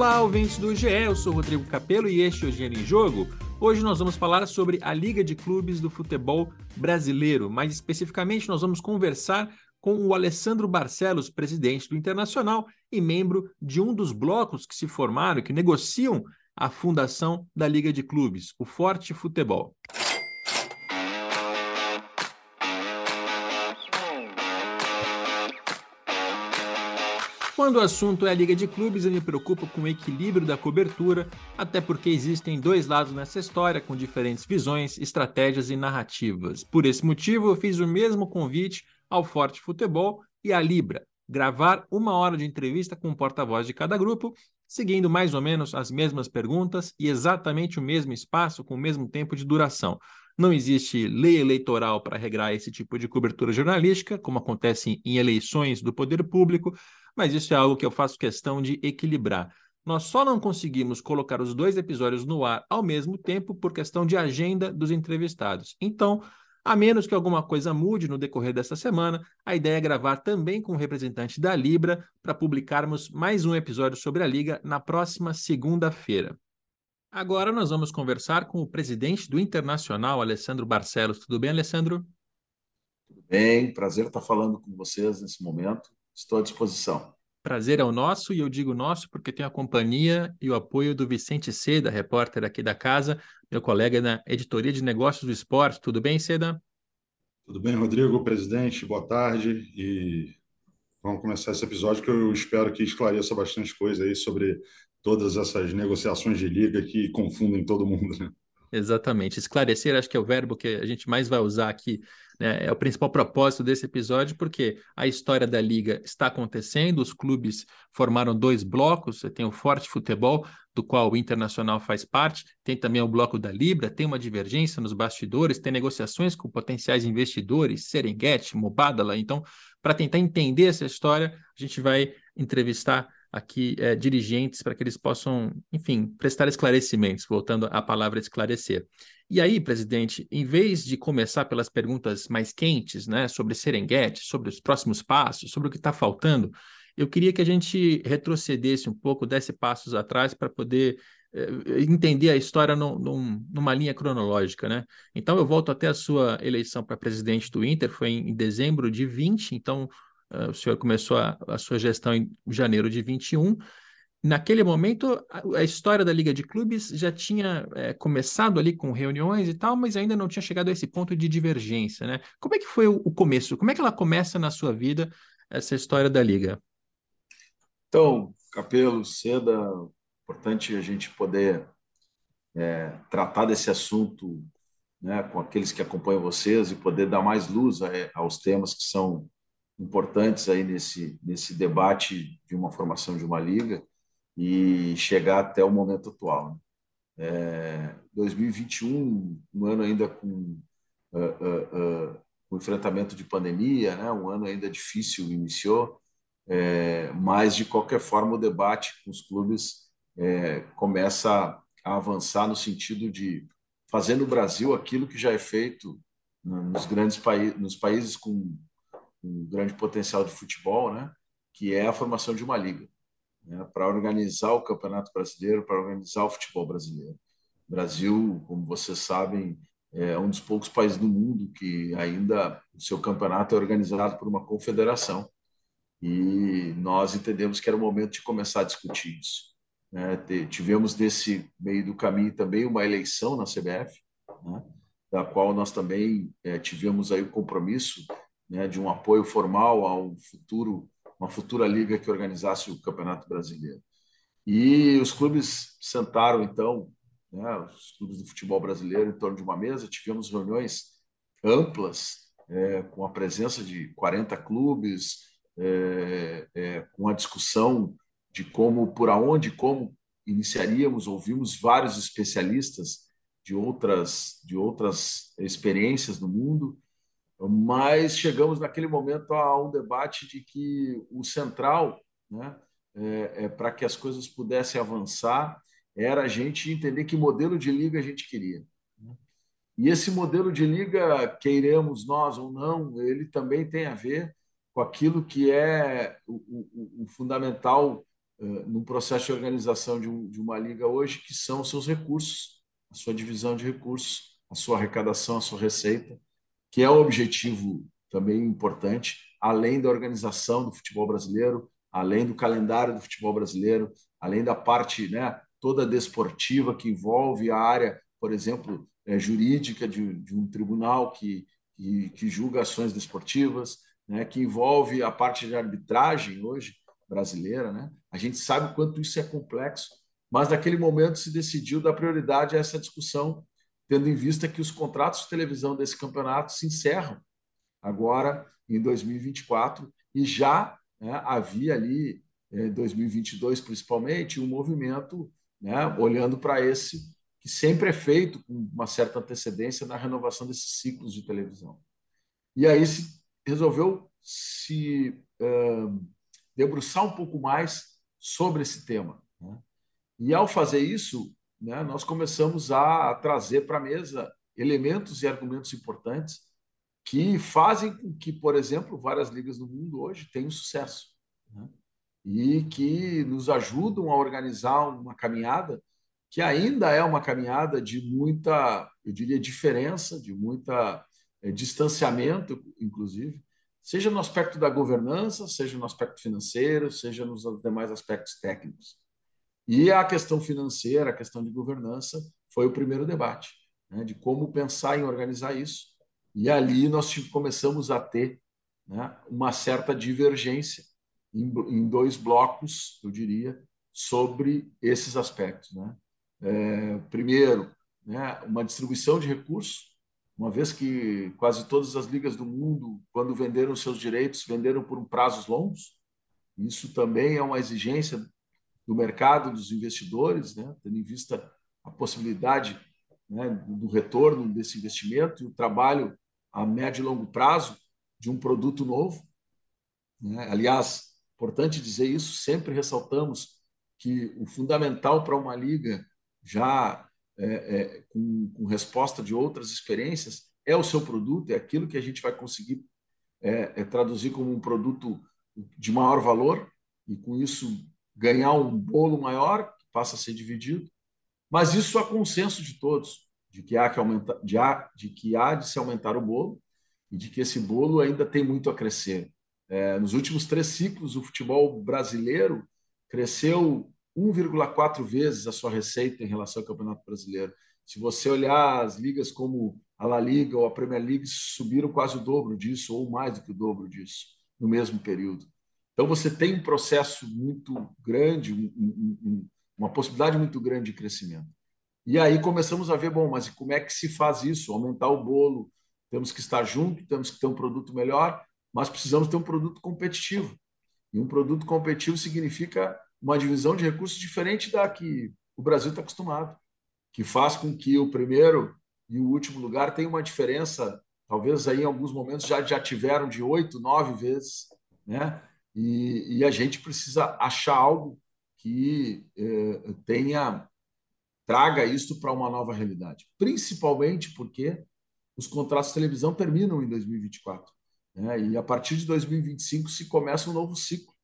Olá, ouvintes do GE, eu sou Rodrigo Capello e este é o Gênio em Jogo. Hoje nós vamos falar sobre a Liga de Clubes do Futebol Brasileiro, mais especificamente nós vamos conversar com o Alessandro Barcelos, presidente do Internacional e membro de um dos blocos que se formaram, que negociam a fundação da Liga de Clubes, o Forte Futebol. Quando o assunto é a Liga de Clubes, eu me preocupo com o equilíbrio da cobertura, até porque existem dois lados nessa história com diferentes visões, estratégias e narrativas. Por esse motivo, eu fiz o mesmo convite ao Forte Futebol e à Libra, gravar uma hora de entrevista com o porta-voz de cada grupo, seguindo mais ou menos as mesmas perguntas e exatamente o mesmo espaço com o mesmo tempo de duração. Não existe lei eleitoral para regrar esse tipo de cobertura jornalística, como acontece em eleições do poder público, mas isso é algo que eu faço questão de equilibrar. Nós só não conseguimos colocar os dois episódios no ar ao mesmo tempo por questão de agenda dos entrevistados. Então, a menos que alguma coisa mude no decorrer dessa semana, a ideia é gravar também com o representante da Libra para publicarmos mais um episódio sobre a Liga na próxima segunda-feira. Agora nós vamos conversar com o presidente do Internacional, Alessandro Barcelos. Tudo bem, Alessandro? Tudo bem, prazer estar falando com vocês nesse momento. Estou à disposição. Prazer é o nosso, e eu digo nosso porque tenho a companhia e o apoio do Vicente Seda, repórter aqui da casa, meu colega na Editoria de Negócios do Esporte. Tudo bem, Seda? Tudo bem, Rodrigo, presidente, boa tarde. E vamos começar esse episódio que eu espero que esclareça bastante coisa aí sobre todas essas negociações de liga que confundem todo mundo, né? Exatamente. Esclarecer, acho que é o verbo que a gente mais vai usar aqui. Né? É o principal propósito desse episódio, porque a história da liga está acontecendo, os clubes formaram dois blocos, tem o Forte Futebol, do qual o Internacional faz parte, tem também o bloco da Libra, tem uma divergência nos bastidores, tem negociações com potenciais investidores, Serengeti, Mobadala. Então, para tentar entender essa história, a gente vai entrevistar aqui é, dirigentes para que eles possam, enfim, prestar esclarecimentos, voltando à palavra esclarecer. E aí, presidente, em vez de começar pelas perguntas mais quentes, né, sobre Serengeti, sobre os próximos passos, sobre o que está faltando, eu queria que a gente retrocedesse um pouco, desse passos atrás para poder é, entender a história numa linha cronológica, né? Então eu volto até a sua eleição para presidente do Inter, foi em, em dezembro de 20, então o senhor começou a, a, sua gestão em janeiro de 21. Naquele momento, a, a história da Liga de Clubes já tinha é, começado ali com reuniões e tal, mas ainda não tinha chegado a esse ponto de divergência, né? Como é que foi o, o começo? Como é que ela começa na sua vida, essa história da Liga? Então, Capelo, Seda, importante a gente poder é, tratar desse assunto né, com aqueles que acompanham vocês e poder dar mais luz a, aos temas que são importantes aí nesse, nesse debate de uma formação de uma liga e chegar até o momento atual. Né? É, 2021, um ano ainda com uh, uh, uh, enfrentamento de pandemia, né? um ano ainda difícil iniciou, é, mas de qualquer forma o debate com os clubes é, começa a avançar no sentido de fazer no Brasil aquilo que já é feito nos grandes países, nos países com um grande potencial de futebol, né? que é a formação de uma liga, né? para organizar o Campeonato Brasileiro, para organizar o futebol brasileiro. O Brasil, como vocês sabem, é um dos poucos países do mundo que ainda o seu campeonato é organizado por uma confederação. E nós entendemos que era o momento de começar a discutir isso. Né? Tivemos nesse meio do caminho também uma eleição na CBF, né? da qual nós também é, tivemos aí o compromisso né, de um apoio formal a um futuro, uma futura liga que organizasse o Campeonato Brasileiro. E os clubes sentaram, então, né, os clubes do futebol brasileiro, em torno de uma mesa, tivemos reuniões amplas, é, com a presença de 40 clubes, é, é, com a discussão de como, por aonde, como iniciaríamos, ouvimos vários especialistas de outras, de outras experiências no mundo, mas chegamos naquele momento a um debate de que o central, né, é, é, para que as coisas pudessem avançar, era a gente entender que modelo de liga a gente queria. Né. E esse modelo de liga, queiremos nós ou não, ele também tem a ver com aquilo que é o, o, o fundamental num processo de organização de, um, de uma liga hoje, que são os seus recursos, a sua divisão de recursos, a sua arrecadação, a sua receita, que é o objetivo também importante, além da organização do futebol brasileiro, além do calendário do futebol brasileiro, além da parte né, toda desportiva que envolve a área, por exemplo, é, jurídica de, de, um tribunal que, que, que julga ações desportivas, né, que envolve a parte de arbitragem hoje brasileira. Né? A gente sabe o quanto isso é complexo, mas naquele momento se decidiu dar prioridade a essa discussão, tendo em vista que os contratos de televisão desse campeonato se encerram agora em 2024 e já né, havia ali, em eh, 2022 principalmente, um movimento né, olhando para esse que sempre é feito com uma certa antecedência na renovação desses ciclos de televisão. E aí se resolveu se uh, debruçar um pouco mais sobre esse tema. Né? E ao fazer isso, né, nós começamos a trazer para a mesa elementos e argumentos importantes que fazem com que, por exemplo, várias ligas no mundo hoje tenham sucesso. Né? E que nos ajudam a organizar uma caminhada que ainda é uma caminhada de muita, eu diria, diferença, de muita é, distanciamento, inclusive, seja no aspecto da governança, seja no aspecto financeiro, seja nos demais aspectos técnicos. E a questão financeira, a questão de governança, foi o primeiro debate, né, de como pensar em organizar isso. E ali nós começamos a ter né, uma certa divergência em, em, dois blocos, eu diria, sobre esses aspectos. Né? É, primeiro, né, uma distribuição de recursos, uma vez que quase todas as ligas do mundo, quando venderam seus direitos, venderam por prazos longos. Isso também é uma exigência do mercado, dos investidores, né, tendo em vista a possibilidade né, do retorno desse investimento e o trabalho a médio e longo prazo de um produto novo. Né? Aliás, importante dizer isso, sempre ressaltamos que o fundamental para uma liga já é, é, com, com, resposta de outras experiências é o seu produto, é aquilo que a gente vai conseguir é, é traduzir como um produto de maior valor e com isso ganhar um bolo maior que passa a ser dividido. Mas isso é consenso de todos de que há que aumentar, de, há, de que há de se aumentar o bolo e de que esse bolo ainda tem muito a crescer. É, nos últimos três ciclos, o futebol brasileiro cresceu 1,4 vezes a sua receita em relação ao Campeonato Brasileiro. Se você olhar as ligas como a La Liga ou a Premier League, subiram quase o dobro disso, ou mais do que o dobro disso, no mesmo período. Então, você tem um processo muito grande, um, um, um, uma possibilidade muito grande de crescimento. E aí começamos a ver, bom, mas como é que se faz isso? Aumentar o bolo, temos que estar junto, temos que ter um produto melhor, mas precisamos ter um produto competitivo. E um produto competitivo significa uma divisão de recursos diferente da que o Brasil está acostumado, que faz com que o primeiro e o último lugar tenham uma diferença, talvez aí em alguns momentos já, já tiveram de oito, nove vezes, né? E, e, a gente precisa achar algo que eh, tenha traga isso para uma nova realidade, principalmente porque os contratos de televisão terminam em 2024. Né? E a partir de 2025 se começa um novo ciclo.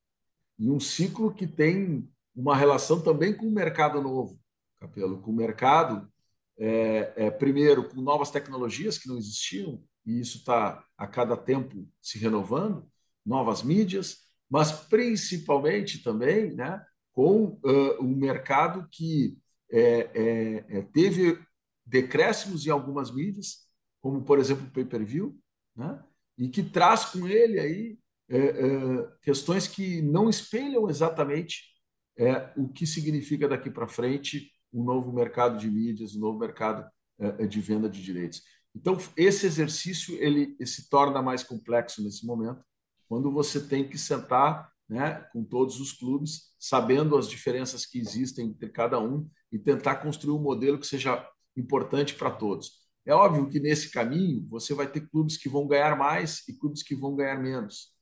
E um ciclo que tem uma relação também com o mercado novo, Capelo, com o mercado, é, é, primeiro, com novas tecnologias que não existiam, e isso está a cada tempo se renovando, novas mídias, mas principalmente também né, com uh, um mercado que é, é, é, teve decréscimos em algumas mídias, como por exemplo o pay-per-view, né? e que traz com ele aí é, é, questões que não espelham exatamente é, o que significa daqui para frente um novo mercado de mídias, um novo mercado de venda de direitos. Então esse exercício ele, ele se torna mais complexo nesse momento, quando você tem que sentar né, com todos os clubes, sabendo as diferenças que existem entre cada um e tentar construir um modelo que seja importante para todos. É óbvio que nesse caminho você vai ter clubes que vão ganhar mais e clubes que vão ganhar menos.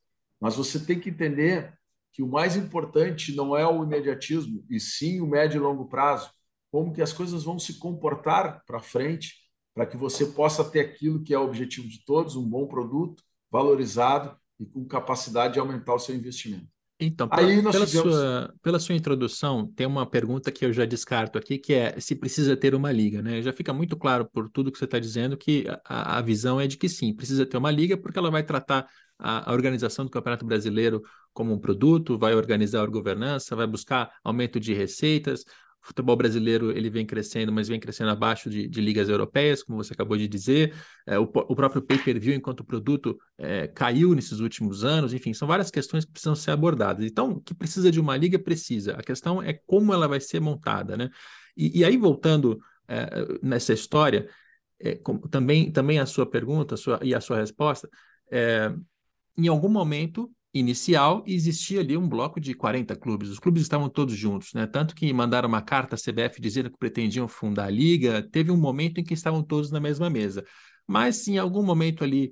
Mas você tem que entender que o mais importante não é o imediatismo, e sim o médio e longo prazo. Como que as coisas vão se comportar para frente, para que você possa ter aquilo que é o objetivo de todos, um bom produto, valorizado e com capacidade de aumentar o seu investimento. Então, pela, tivemos... sua, pela sua introdução, tem uma pergunta que eu já descarto aqui, que é se precisa ter uma liga, né? Já fica muito claro por tudo que você está dizendo que a, a, visão é de que sim, precisa ter uma liga, porque ela vai tratar a, a, organização do Campeonato Brasileiro como um produto, vai organizar a governança, vai buscar aumento de receitas, o futebol brasileiro ele vem crescendo, mas vem crescendo abaixo de, de ligas europeias, como você acabou de dizer. É, o, o, próprio pay-per-view, enquanto produto, é, caiu nesses últimos anos. Enfim, são várias questões que precisam ser abordadas. Então, que precisa de uma liga, precisa. A questão é como ela vai ser montada, né? E, e aí, voltando é, nessa história, é, com, também, também a sua pergunta a sua, e a sua resposta, é, em algum momento inicial existia ali um bloco de 40 clubes. Os clubes estavam todos juntos, né? Tanto que mandaram uma carta à CBF dizendo que pretendiam fundar a liga. Teve um momento em que estavam todos na mesma mesa. Mas em algum momento ali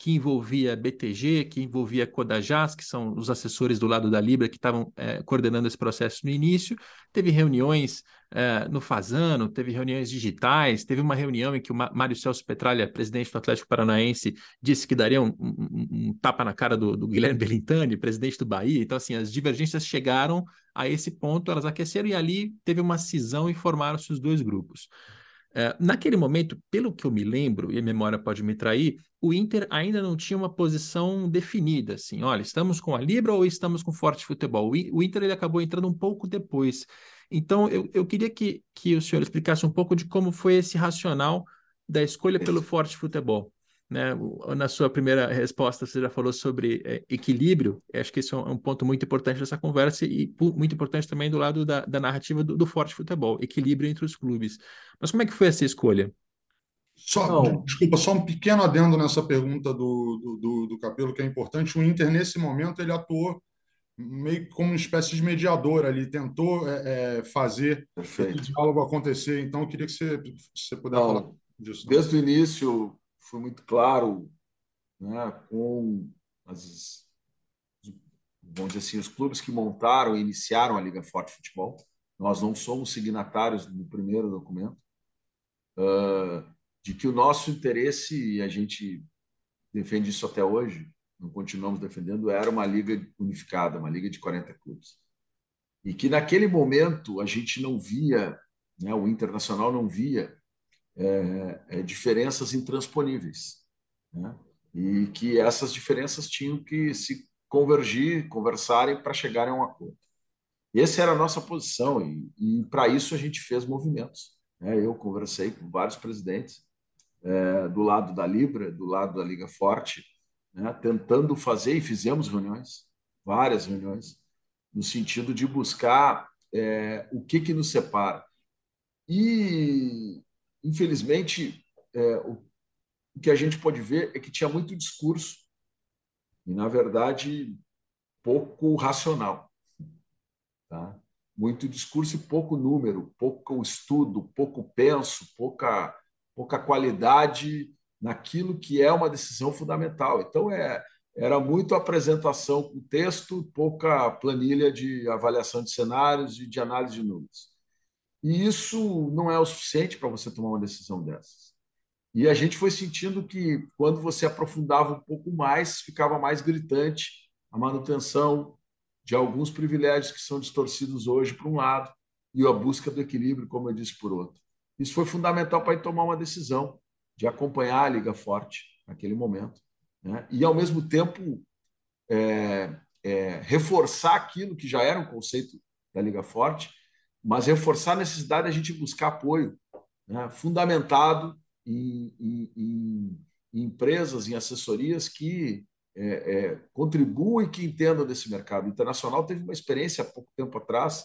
que envolvia BTG, que envolvia Codajás, que são os assessores do lado da Libra que estavam é, coordenando esse processo no início. Teve reuniões é, no Fazano, teve reuniões digitais, teve uma reunião em que o Mário Celso Petralha, presidente do Atlético Paranaense, disse que daria um, um, um tapa na cara do, do Guilherme Belintani, presidente do Bahia. Então, assim, as divergências chegaram a esse ponto, elas aqueceram e ali teve uma cisão e formaram-se os dois grupos. É, naquele momento, pelo que eu me lembro, e a memória pode me trair, o Inter ainda não tinha uma posição definida, assim, olha, estamos com a Libra ou estamos com Forte Futebol? O Inter ele acabou entrando um pouco depois. Então, eu, eu queria que, que o senhor explicasse um pouco de como foi esse racional da escolha pelo Forte Futebol. Né? Na sua primeira resposta, você já falou sobre é, equilíbrio. Acho que isso é um ponto muito importante dessa conversa e muito importante também do lado da, da narrativa do, do, forte futebol, equilíbrio entre os clubes. Mas como é que foi essa escolha? Só, desculpa, só um pequeno adendo nessa pergunta do, do, do, Capelo, que é importante. O Inter, nesse momento, ele atuou meio como uma espécie de mediador ali, tentou é, é, fazer o diálogo acontecer. Então, eu queria que você, você pudesse falar disso. Desde o início, foi muito claro né, com as, vamos dizer assim, os clubes que montaram e iniciaram a Liga Forte Futebol. Nós não somos signatários do primeiro documento, uh, de que o nosso interesse, e a gente defende isso até hoje, não continuamos defendendo, era uma liga unificada, uma liga de 40 clubes. E que naquele momento a gente não via, né, o Internacional não via é, é, diferenças intransponíveis. Né? E que essas diferenças tinham que se convergir, conversarem para chegarem a um acordo. Essa era a nossa posição, e, e para isso a gente fez movimentos. Né? Eu conversei com vários presidentes, é, do lado da Libra, do lado da Liga Forte, né? tentando fazer, e fizemos reuniões, várias reuniões, no sentido de buscar é, o que, que nos separa. E infelizmente, é, o, o que a gente pode ver é que tinha muito discurso e, na verdade, pouco racional. Tá? Muito discurso e pouco número, pouco estudo, pouco penso, pouca, pouca qualidade naquilo que é uma decisão fundamental. Então, é, era muito apresentação com texto, pouca planilha de avaliação de cenários e de análise de números. E isso não é o suficiente para você tomar uma decisão dessas. E a gente foi sentindo que, quando você aprofundava um pouco mais, ficava mais gritante a manutenção de alguns privilégios que são distorcidos hoje por um lado e a busca do equilíbrio, como eu disse, por outro. Isso foi fundamental para tomar uma decisão de acompanhar a Liga Forte naquele momento né? e, ao mesmo tempo, é, é, reforçar aquilo que já era um conceito da Liga Forte, mas reforçar a necessidade de a gente buscar apoio né, fundamentado em, em, em, em, empresas, em assessorias que é, é, contribuem que entendam desse mercado. O Internacional teve uma experiência há pouco tempo atrás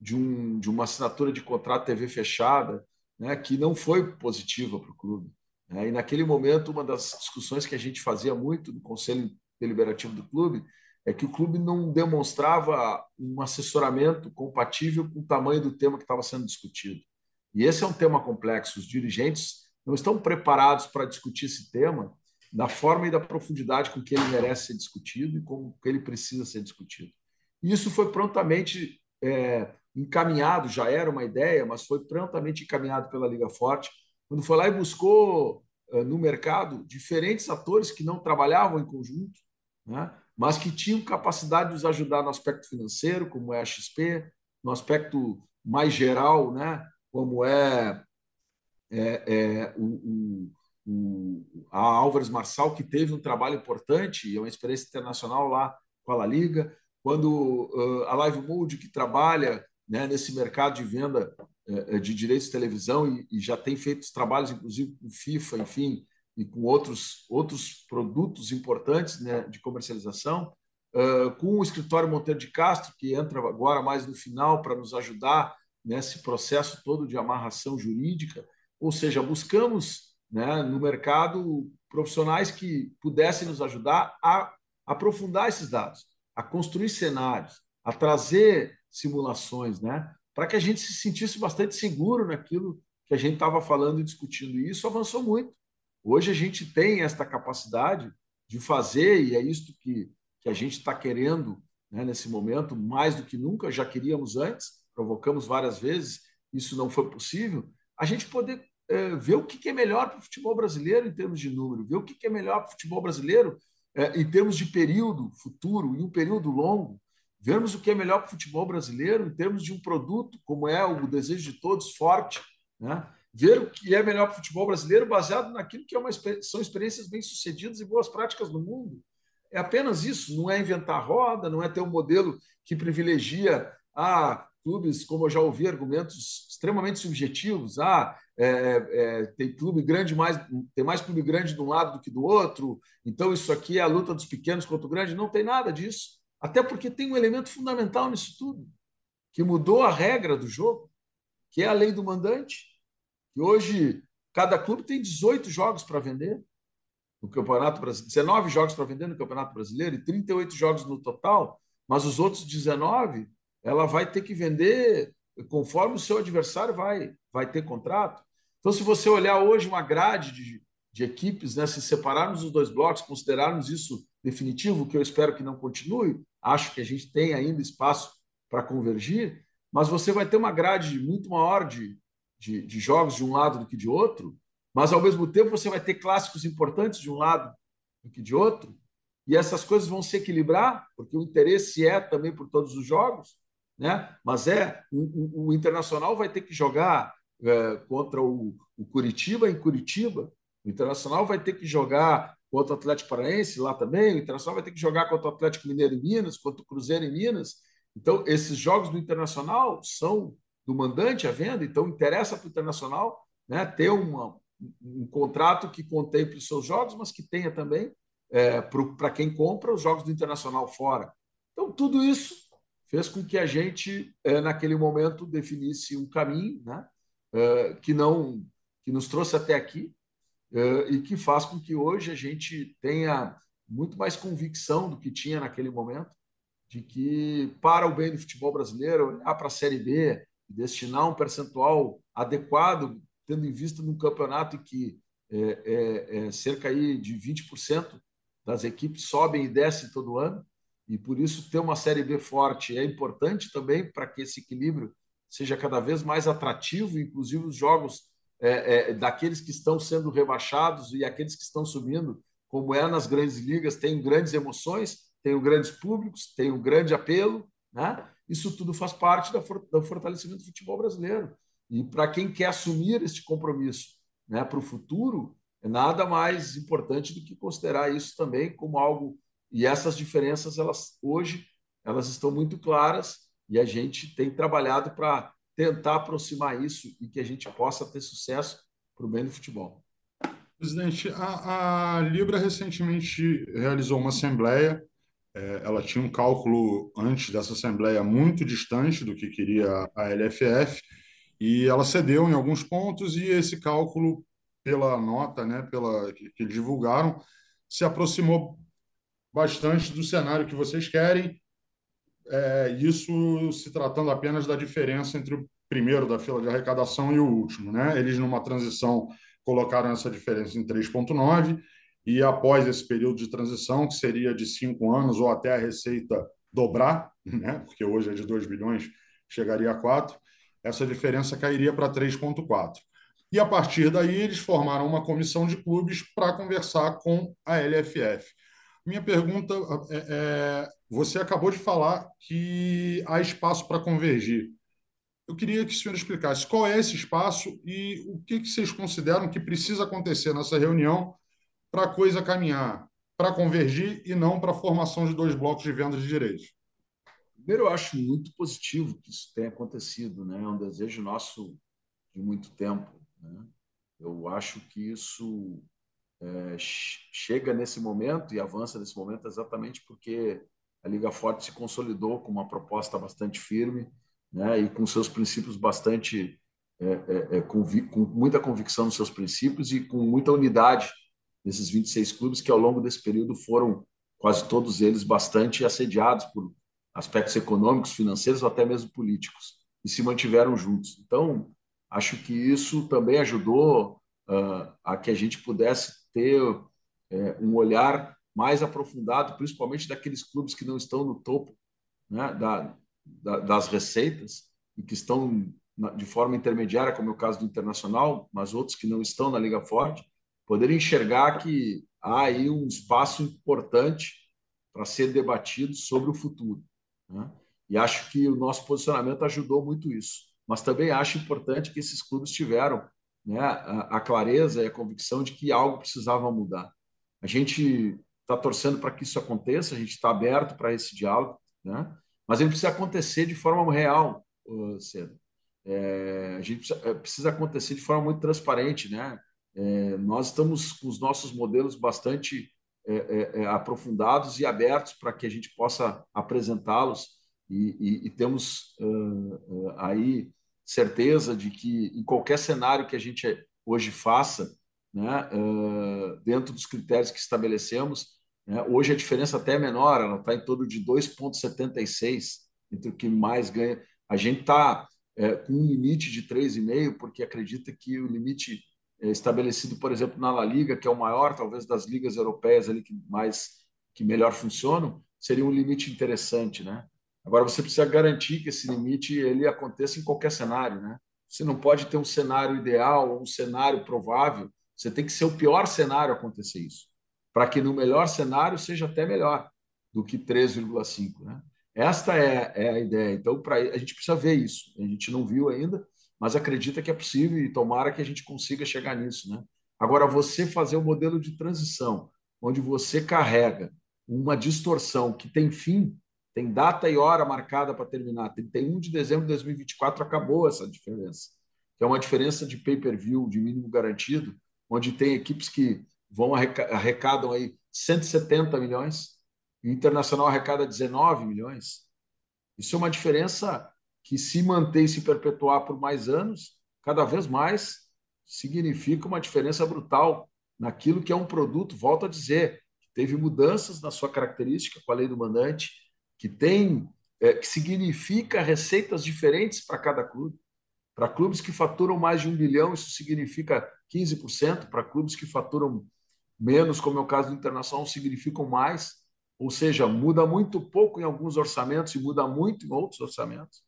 de, um, de uma assinatura de contrato TV fechada né, que não foi positiva para o clube. Né? E naquele momento, uma das discussões que a gente fazia muito no Conselho Deliberativo do clube é que o clube não demonstrava um assessoramento compatível com o tamanho do tema que estava sendo discutido. E esse é um tema complexo. Os dirigentes não estão preparados para discutir esse tema da forma e da profundidade com que ele merece ser discutido e com que ele precisa ser discutido. E isso foi prontamente é, encaminhado, já era uma ideia, mas foi prontamente encaminhado pela Liga Forte, quando foi lá e buscou é, no mercado diferentes atores que não trabalhavam em conjunto, né? Mas que tinham capacidade de nos ajudar no aspecto financeiro, como é a XP, no aspecto mais geral, né, como é, é, é o, o, o, a Álvares Marçal, que teve um trabalho importante e é uma experiência internacional lá com a La Liga, quando uh, a Live Mode, que trabalha né, nesse mercado de venda uh, de direitos de televisão e, e, já tem feito trabalhos, inclusive com FIFA, enfim, e com outros, outros produtos importantes né, de comercialização, uh, com o escritório Monteiro de Castro, que entra agora mais no final para nos ajudar nesse processo todo de amarração jurídica, ou seja, buscamos né, no mercado profissionais que pudessem nos ajudar a aprofundar esses dados, a construir cenários, a trazer simulações, né, para que a gente se sentisse bastante seguro naquilo que a gente estava falando e discutindo. E isso avançou muito. Hoje a gente tem esta capacidade de fazer, e é isto que, que a gente está querendo né, nesse momento, mais do que nunca, já queríamos antes, provocamos várias vezes, isso não foi possível, a gente poder é, ver o que é melhor para o futebol brasileiro em termos de número, ver o que é melhor para o futebol brasileiro é, em termos de período futuro, em um período longo, vermos o que é melhor para o futebol brasileiro em termos de um produto, como é o desejo de todos, forte, né? Ver o que é melhor para o futebol brasileiro baseado naquilo que é uma, são experiências bem-sucedidas e boas práticas no mundo. É apenas isso, não é inventar roda, não é ter um modelo que privilegia ah, clubes, como eu já ouvi, argumentos extremamente subjetivos. Ah, é, é, tem clube grande mais, tem mais clube grande de um lado do que do outro, então isso aqui é a luta dos pequenos contra o grande. Não tem nada disso. Até porque tem um elemento fundamental nisso tudo, que mudou a regra do jogo, que é a lei do mandante que hoje cada clube tem 18 jogos para vender no Campeonato Brasileiro, 19 jogos para vender no Campeonato Brasileiro e 38 jogos no total, mas os outros 19 ela vai ter que vender conforme o seu adversário vai, vai ter contrato. Então, se você olhar hoje uma grade de, de equipes, né, se separarmos os dois blocos, considerarmos isso definitivo, que eu espero que não continue, acho que a gente tem ainda espaço para convergir, mas você vai ter uma grade muito maior de, de, de jogos de um lado do que de outro, mas ao mesmo tempo você vai ter clássicos importantes de um lado do que de outro, e essas coisas vão se equilibrar, porque o interesse é também por todos os jogos, né? Mas é o, o, o Internacional vai ter que jogar é, contra o, o, Curitiba em Curitiba, o Internacional vai ter que jogar contra o Atlético Paranaense lá também, o Internacional vai ter que jogar contra o Atlético Mineiro em Minas, contra o Cruzeiro em Minas. Então, esses jogos do Internacional são do mandante à venda, então interessa para o internacional né, ter uma, um contrato que contemple os seus jogos, mas que tenha também é, para quem compra os jogos do internacional fora. Então, tudo isso fez com que a gente, é, naquele momento, definisse um caminho né, é, que, não, que nos trouxe até aqui é, e que faz com que hoje a gente tenha muito mais convicção do que tinha naquele momento, de que, para o bem do futebol brasileiro, olhar para a Série B, destinar um percentual adequado, tendo em vista num campeonato que é, é, é cerca aí de 20% das equipes sobem e descem todo ano, e por isso ter uma Série B forte é importante também para que esse equilíbrio seja cada vez mais atrativo, inclusive os jogos é, é, daqueles que estão sendo rebaixados e aqueles que estão subindo, como é nas grandes ligas, tem grandes emoções, tem grandes públicos, tem um grande apelo, né? Isso tudo faz parte do fortalecimento do futebol brasileiro. E para quem quer assumir este compromisso né, para o futuro, é nada mais importante do que considerar isso também como algo. E essas diferenças, elas hoje, elas estão muito claras e a gente tem trabalhado para tentar aproximar isso e que a gente possa ter sucesso para o bem do futebol. Presidente, a, a Libra recentemente realizou uma assembleia ela tinha um cálculo antes dessa Assembleia muito distante do que queria a LFF, e ela cedeu em alguns pontos, e esse cálculo, pela nota né, pela, que, que divulgaram, se aproximou bastante do cenário que vocês querem, é, isso se tratando apenas da diferença entre o primeiro da fila de arrecadação e o último. Né? Eles, numa transição, colocaram essa diferença em 3,9 e após esse período de transição, que seria de cinco anos ou até a receita dobrar, né? porque hoje é de 2 bilhões, chegaria a 4, essa diferença cairia para 3,4. E a partir daí, eles formaram uma comissão de clubes para conversar com a LFF. Minha pergunta é, é: você acabou de falar que há espaço para convergir. Eu queria que o senhor explicasse qual é esse espaço e o que, que vocês consideram que precisa acontecer nessa reunião para a coisa caminhar, para convergir e não para a formação de dois blocos de vendas de direitos. Primeiro, eu acho muito positivo que isso tenha acontecido, né? É um desejo nosso de muito tempo. Né? Eu acho que isso é, chega nesse momento e avança nesse momento exatamente porque a Liga Forte se consolidou com uma proposta bastante firme né? e com seus princípios bastante é, é, é com, com muita convicção nos seus princípios e com muita unidade nesses 26 clubes que ao longo desse período foram quase todos eles bastante assediados por aspectos econômicos, financeiros ou até mesmo políticos, e se mantiveram juntos. Então, acho que isso também ajudou uh, a que a gente pudesse ter uh, um olhar mais aprofundado, principalmente daqueles clubes que não estão no topo né, da, da, das receitas e que estão de forma intermediária, como é o caso do Internacional, mas outros que não estão na Liga Forte, poder enxergar que há aí um espaço importante para ser debatido sobre o futuro. Né? E acho que o nosso posicionamento ajudou muito isso. Mas também acho importante que esses clubes tiveram né, a, a clareza e a convicção de que algo precisava mudar. A gente está torcendo para que isso aconteça, a gente está aberto para esse diálogo, né? mas ele precisa acontecer de forma real, cedo. É, a gente precisa, é, precisa, acontecer de forma muito transparente. Né? É, nós estamos com os nossos modelos bastante é, é, é, aprofundados e abertos para que a gente possa apresentá-los e, e, e, temos uh, uh, aí certeza de que em qualquer cenário que a gente hoje faça, né, uh, dentro dos critérios que estabelecemos, né, hoje a diferença até é menor, ela está em torno de 2,76 entre o que mais ganha. A gente está com um limite de 3,5, porque acredita que o limite estabelecido, por exemplo, na La Liga, que é o maior, talvez, das ligas europeias ali que mais que melhor funcionam, seria um limite interessante, né? Agora você precisa garantir que esse limite ele aconteça em qualquer cenário, né? Você não pode ter um cenário ideal um cenário provável. Você tem que ser o pior cenário acontecer isso, para que no melhor cenário seja até melhor do que 3,5, né? Esta é, é a ideia. Então, para a gente precisa ver isso. A gente não viu ainda, mas acredita que é possível e tomara que a gente consiga chegar nisso. Né? Agora, você fazer o um modelo de transição, onde você carrega uma distorção que tem fim, tem data e hora marcada para terminar, 31 de dezembro de 2024 acabou essa diferença, que é uma diferença de pay-per-view, de mínimo garantido, onde tem equipes que vão arrecadam aí 170 milhões, e o Internacional arrecada 19 milhões. Isso é uma diferença que se manter e se perpetuar por mais anos, cada vez mais significa uma diferença brutal naquilo que é um produto, volto a dizer, teve mudanças na sua característica com a lei do mandante, que tem é, que significa receitas diferentes para cada clube. Para clubes que faturam mais de um bilhão, isso significa 15%. Para clubes que faturam menos, como é o caso do Internacional, significam mais. Ou seja, muda muito pouco em alguns orçamentos e muda muito em outros orçamentos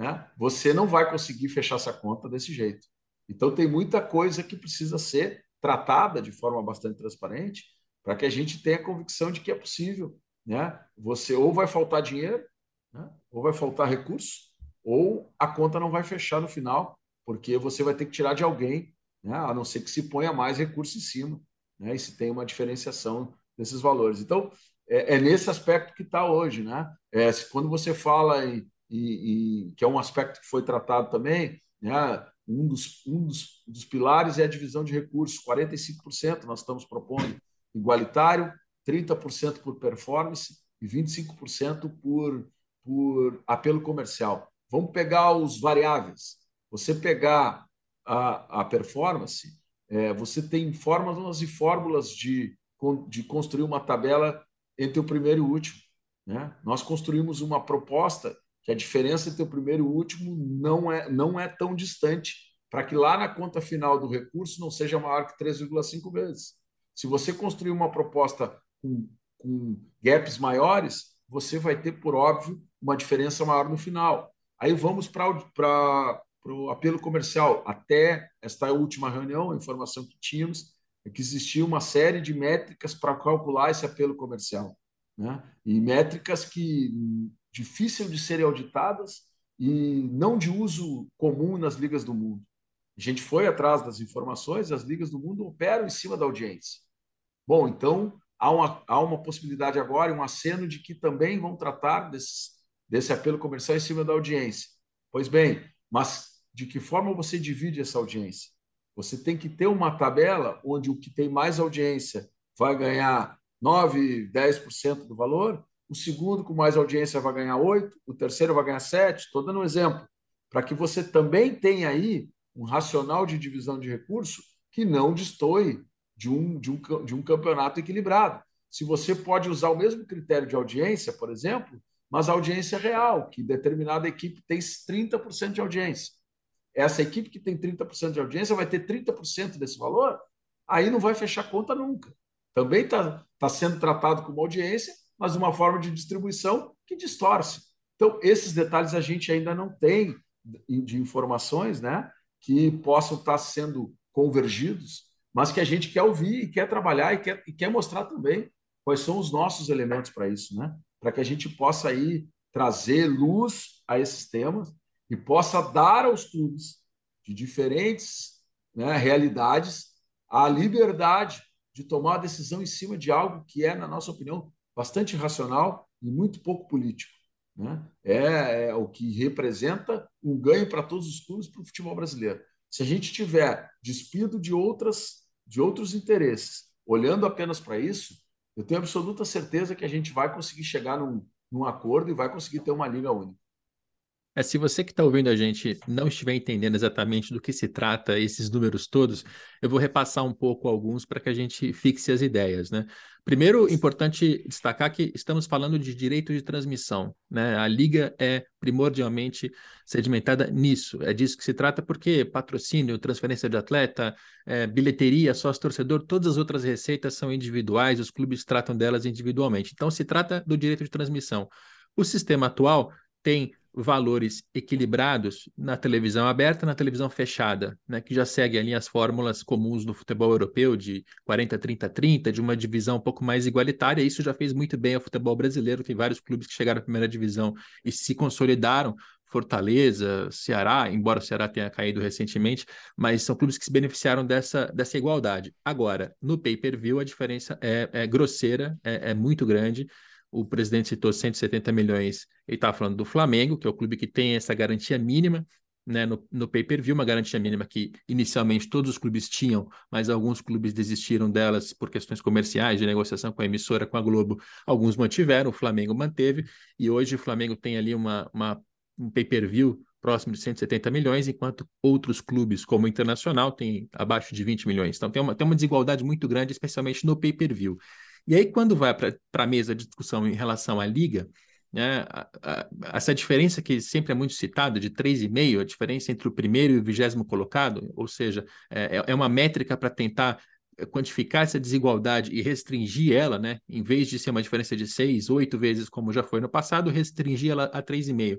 né, você não vai conseguir fechar essa conta desse jeito. Então, tem muita coisa que precisa ser tratada de forma bastante transparente para que a gente tenha a convicção de que é possível. Né? Você ou vai faltar dinheiro, né? ou vai faltar recurso, ou a conta não vai fechar no final, porque você vai ter que tirar de alguém, né? a não ser que se ponha mais recurso em cima, né? e se tem uma diferenciação desses valores. Então, é, é nesse aspecto que está hoje. Né? É, quando você fala em e, e, que é um aspecto que foi tratado também, né? um, dos, um dos, dos pilares é a divisão de recursos, 45% nós estamos propondo igualitário, 30% por performance e 25% por, por apelo comercial. Vamos pegar os variáveis. Você pegar a, a performance, é, você tem fórmulas e fórmulas de, de construir uma tabela entre o primeiro e o último. Né? Nós construímos uma proposta que a diferença entre o primeiro e o último não é, não é tão distante, para que lá na conta final do recurso não seja maior que 3,5 vezes. Se você construir uma proposta com, com gaps maiores, você vai ter, por óbvio, uma diferença maior no final. Aí vamos para o apelo comercial. Até esta última reunião, a informação que tínhamos é que existia uma série de métricas para calcular esse apelo comercial. Né? E métricas que difícil de serem auditadas e não de uso comum nas ligas do mundo. A gente foi atrás das informações, as ligas do mundo operam em cima da audiência. Bom, então há uma, há uma possibilidade agora, um aceno de que também vão tratar desse, desse apelo comercial em cima da audiência. Pois bem, mas de que forma você divide essa audiência? Você tem que ter uma tabela onde o que tem mais audiência vai ganhar 9, 10% do valor, o segundo com mais audiência vai ganhar 8, o terceiro vai ganhar 7, estou dando um exemplo, para que você também tenha aí um racional de divisão de recurso que não destoie de um, de um, de um campeonato equilibrado. Se você pode usar o mesmo critério de audiência, por exemplo, mas a audiência real, que determinada equipe tem 30% de audiência essa equipe que tem 30% de audiência vai ter 30% desse valor, aí não vai fechar conta nunca. Também está tá sendo tratado como audiência, mas uma forma de distribuição que distorce. Então, esses detalhes a gente ainda não tem de informações né, que possam estar sendo convergidos, mas que a gente quer ouvir e quer trabalhar e quer, e quer mostrar também quais são os nossos elementos para isso, né? para que a gente possa aí trazer luz a esses temas e possa dar aos clubes de diferentes né, realidades a liberdade de tomar a decisão em cima de algo que é, na nossa opinião, bastante racional e muito pouco político. Né? É, é o que representa um ganho para todos os clubes para o futebol brasileiro. Se a gente tiver despido de outras de outros interesses, olhando apenas para isso, eu tenho absoluta certeza que a gente vai conseguir chegar num, num acordo e vai conseguir ter uma liga única. É, se você que está ouvindo a gente não estiver entendendo exatamente do que se trata esses números todos, eu vou repassar um pouco alguns para que a gente fixe as ideias, né? Primeiro, importante destacar que estamos falando de direito de transmissão, né? A liga é primordialmente sedimentada nisso, é disso que se trata, porque patrocínio, transferência de atleta, é, bilheteria, sócio-torcedor, todas as outras receitas são individuais, os clubes tratam delas individualmente. Então, se trata do direito de transmissão. O sistema atual tem valores equilibrados na televisão aberta na televisão fechada, né, que já segue ali as fórmulas comuns no futebol europeu de 40, 30, 30, de uma divisão um pouco mais igualitária. Isso já fez muito bem ao futebol brasileiro. Tem vários clubes que chegaram à primeira divisão e se consolidaram. Fortaleza, Ceará, embora o Ceará tenha caído recentemente, mas são clubes que se beneficiaram dessa, dessa igualdade. Agora, no pay-per-view, a diferença é, é grosseira, é, é muito grande o presidente citou 170 milhões, ele estava falando do Flamengo, que é o clube que tem essa garantia mínima né, no, no pay-per-view, uma garantia mínima que inicialmente todos os clubes tinham, mas alguns clubes desistiram delas por questões comerciais, de negociação com a emissora, com a Globo. Alguns mantiveram, o Flamengo manteve, e hoje o Flamengo tem ali uma, uma um pay-per-view próximo de 170 milhões, enquanto outros clubes, como o Internacional, têm abaixo de 20 milhões. Então tem uma, tem uma desigualdade muito grande, especialmente no pay-per-view. E aí, quando vai para a mesa de discussão em relação à liga, né, a, a, essa diferença que sempre é muito citada, de 3,5, a diferença entre o primeiro e o vigésimo colocado, ou seja, é, é, é uma métrica para tentar quantificar essa desigualdade e restringir ela, né, em vez de ser uma diferença de 6, 8 vezes, como já foi no passado, restringir ela a 3,5.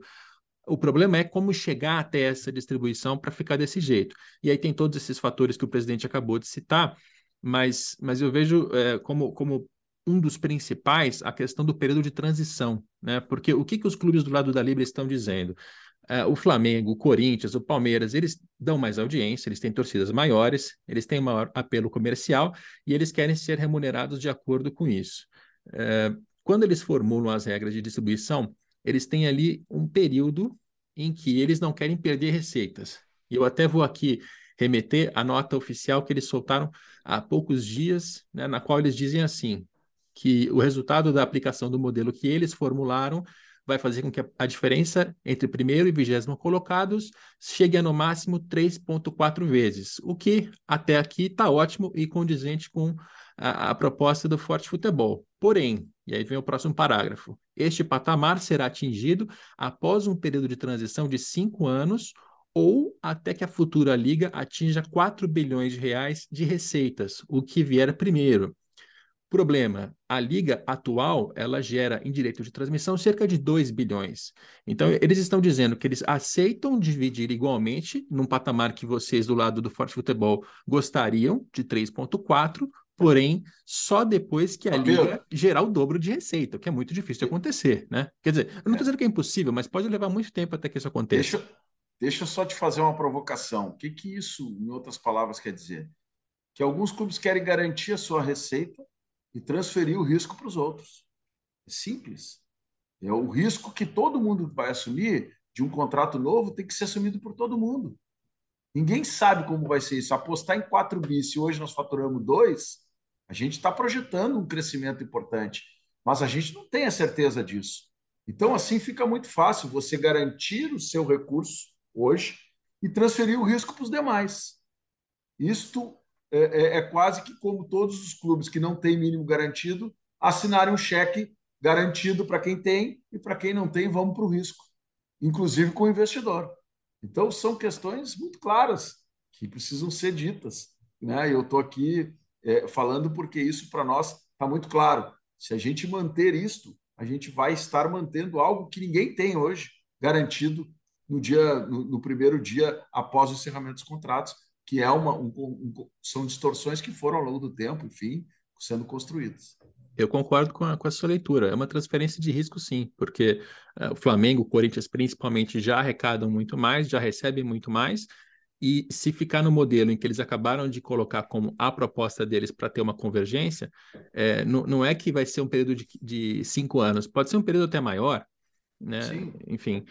O problema é como chegar até essa distribuição para ficar desse jeito. E aí tem todos esses fatores que o presidente acabou de citar, mas, mas eu vejo é, como, como um dos principais a questão do período de transição, né? Porque o que, que os clubes do lado da Libra estão dizendo? É, o Flamengo, o Corinthians, o Palmeiras, eles dão mais audiência, eles têm torcidas maiores, eles têm maior apelo comercial e eles querem ser remunerados de acordo com isso. É, quando eles formulam as regras de distribuição, eles têm ali um período em que eles não querem perder receitas. E eu até vou aqui remeter à nota oficial que eles soltaram há poucos dias, né, na qual eles dizem assim, que o resultado da aplicação do modelo que eles formularam vai fazer com que a, diferença entre primeiro e vigésimo colocados chegue a no máximo 3,4 vezes, o que até aqui está ótimo e condizente com a, a, proposta do Forte Futebol. Porém, e aí vem o próximo parágrafo, este patamar será atingido após um período de transição de cinco anos ou até que a futura liga atinja 4 bilhões de reais de receitas, o que vier primeiro. Problema, a liga atual, ela gera em direito de transmissão cerca de 2 bilhões. Então, eles estão dizendo que eles aceitam dividir igualmente, num patamar que vocês do lado do Forte Futebol gostariam, de 3,4, porém, só depois que a liga gerar o dobro de receita, o que é muito difícil de acontecer, né? Quer dizer, eu não estou é. dizendo que é impossível, mas pode levar muito tempo até que isso aconteça. Deixa, deixa eu só te fazer uma provocação. O que, que isso, em outras palavras, quer dizer? Que alguns clubes querem garantir a sua receita e transferir o risco para os outros. É simples. É o risco que todo mundo vai assumir de um contrato novo tem que ser assumido por todo mundo. Ninguém sabe como vai ser isso. Apostar em 4 bi, se hoje nós faturamos 2, a gente está projetando um crescimento importante, mas a gente não tem a certeza disso. Então, assim fica muito fácil você garantir o seu recurso hoje e transferir o risco para os demais. Isto é, é, é, quase que como todos os clubes que não têm mínimo garantido assinarem um cheque garantido para quem tem e para quem não tem, vamos para o risco, inclusive com o investidor. Então, são questões muito claras que precisam ser ditas. Né? Eu estou aqui é, falando porque isso para nós está muito claro. Se a gente manter isto, a gente vai estar mantendo algo que ninguém tem hoje garantido no dia no, no primeiro dia após o encerramento dos contratos, que é uma, um, um, são distorções que foram ao longo do tempo, enfim, sendo construídas. Eu concordo com a, com a sua leitura. É uma transferência de risco, sim, porque uh, o Flamengo, o Corinthians, principalmente, já arrecadam muito mais, já recebem muito mais. E se ficar no modelo em que eles acabaram de colocar como a proposta deles para ter uma convergência, é, não, não é que vai ser um período de, de cinco anos, pode ser um período até maior, né? Sim. Enfim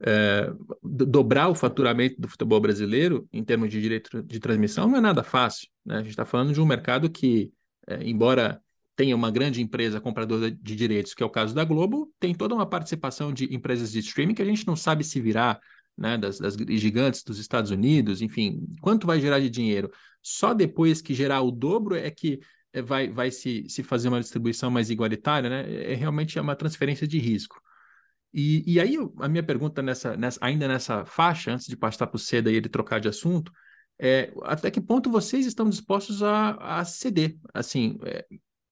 é, dobrar o faturamento do futebol brasileiro em termos de direito de transmissão não é nada fácil. Né? A gente está falando de um mercado que, é, embora tenha uma grande empresa compradora de direitos, que é o caso da Globo, tem toda uma participação de empresas de streaming que a gente não sabe se virar, né, das, das gigantes dos Estados Unidos, enfim, quanto vai gerar de dinheiro. Só depois que gerar o dobro é que é, vai, vai se, se fazer uma distribuição mais igualitária, né? É realmente uma transferência de risco. E, e aí, a minha pergunta nessa, nessa, ainda nessa faixa, antes de passar para o Seda e ele trocar de assunto, é até que ponto vocês estão dispostos a, a ceder? Assim, é,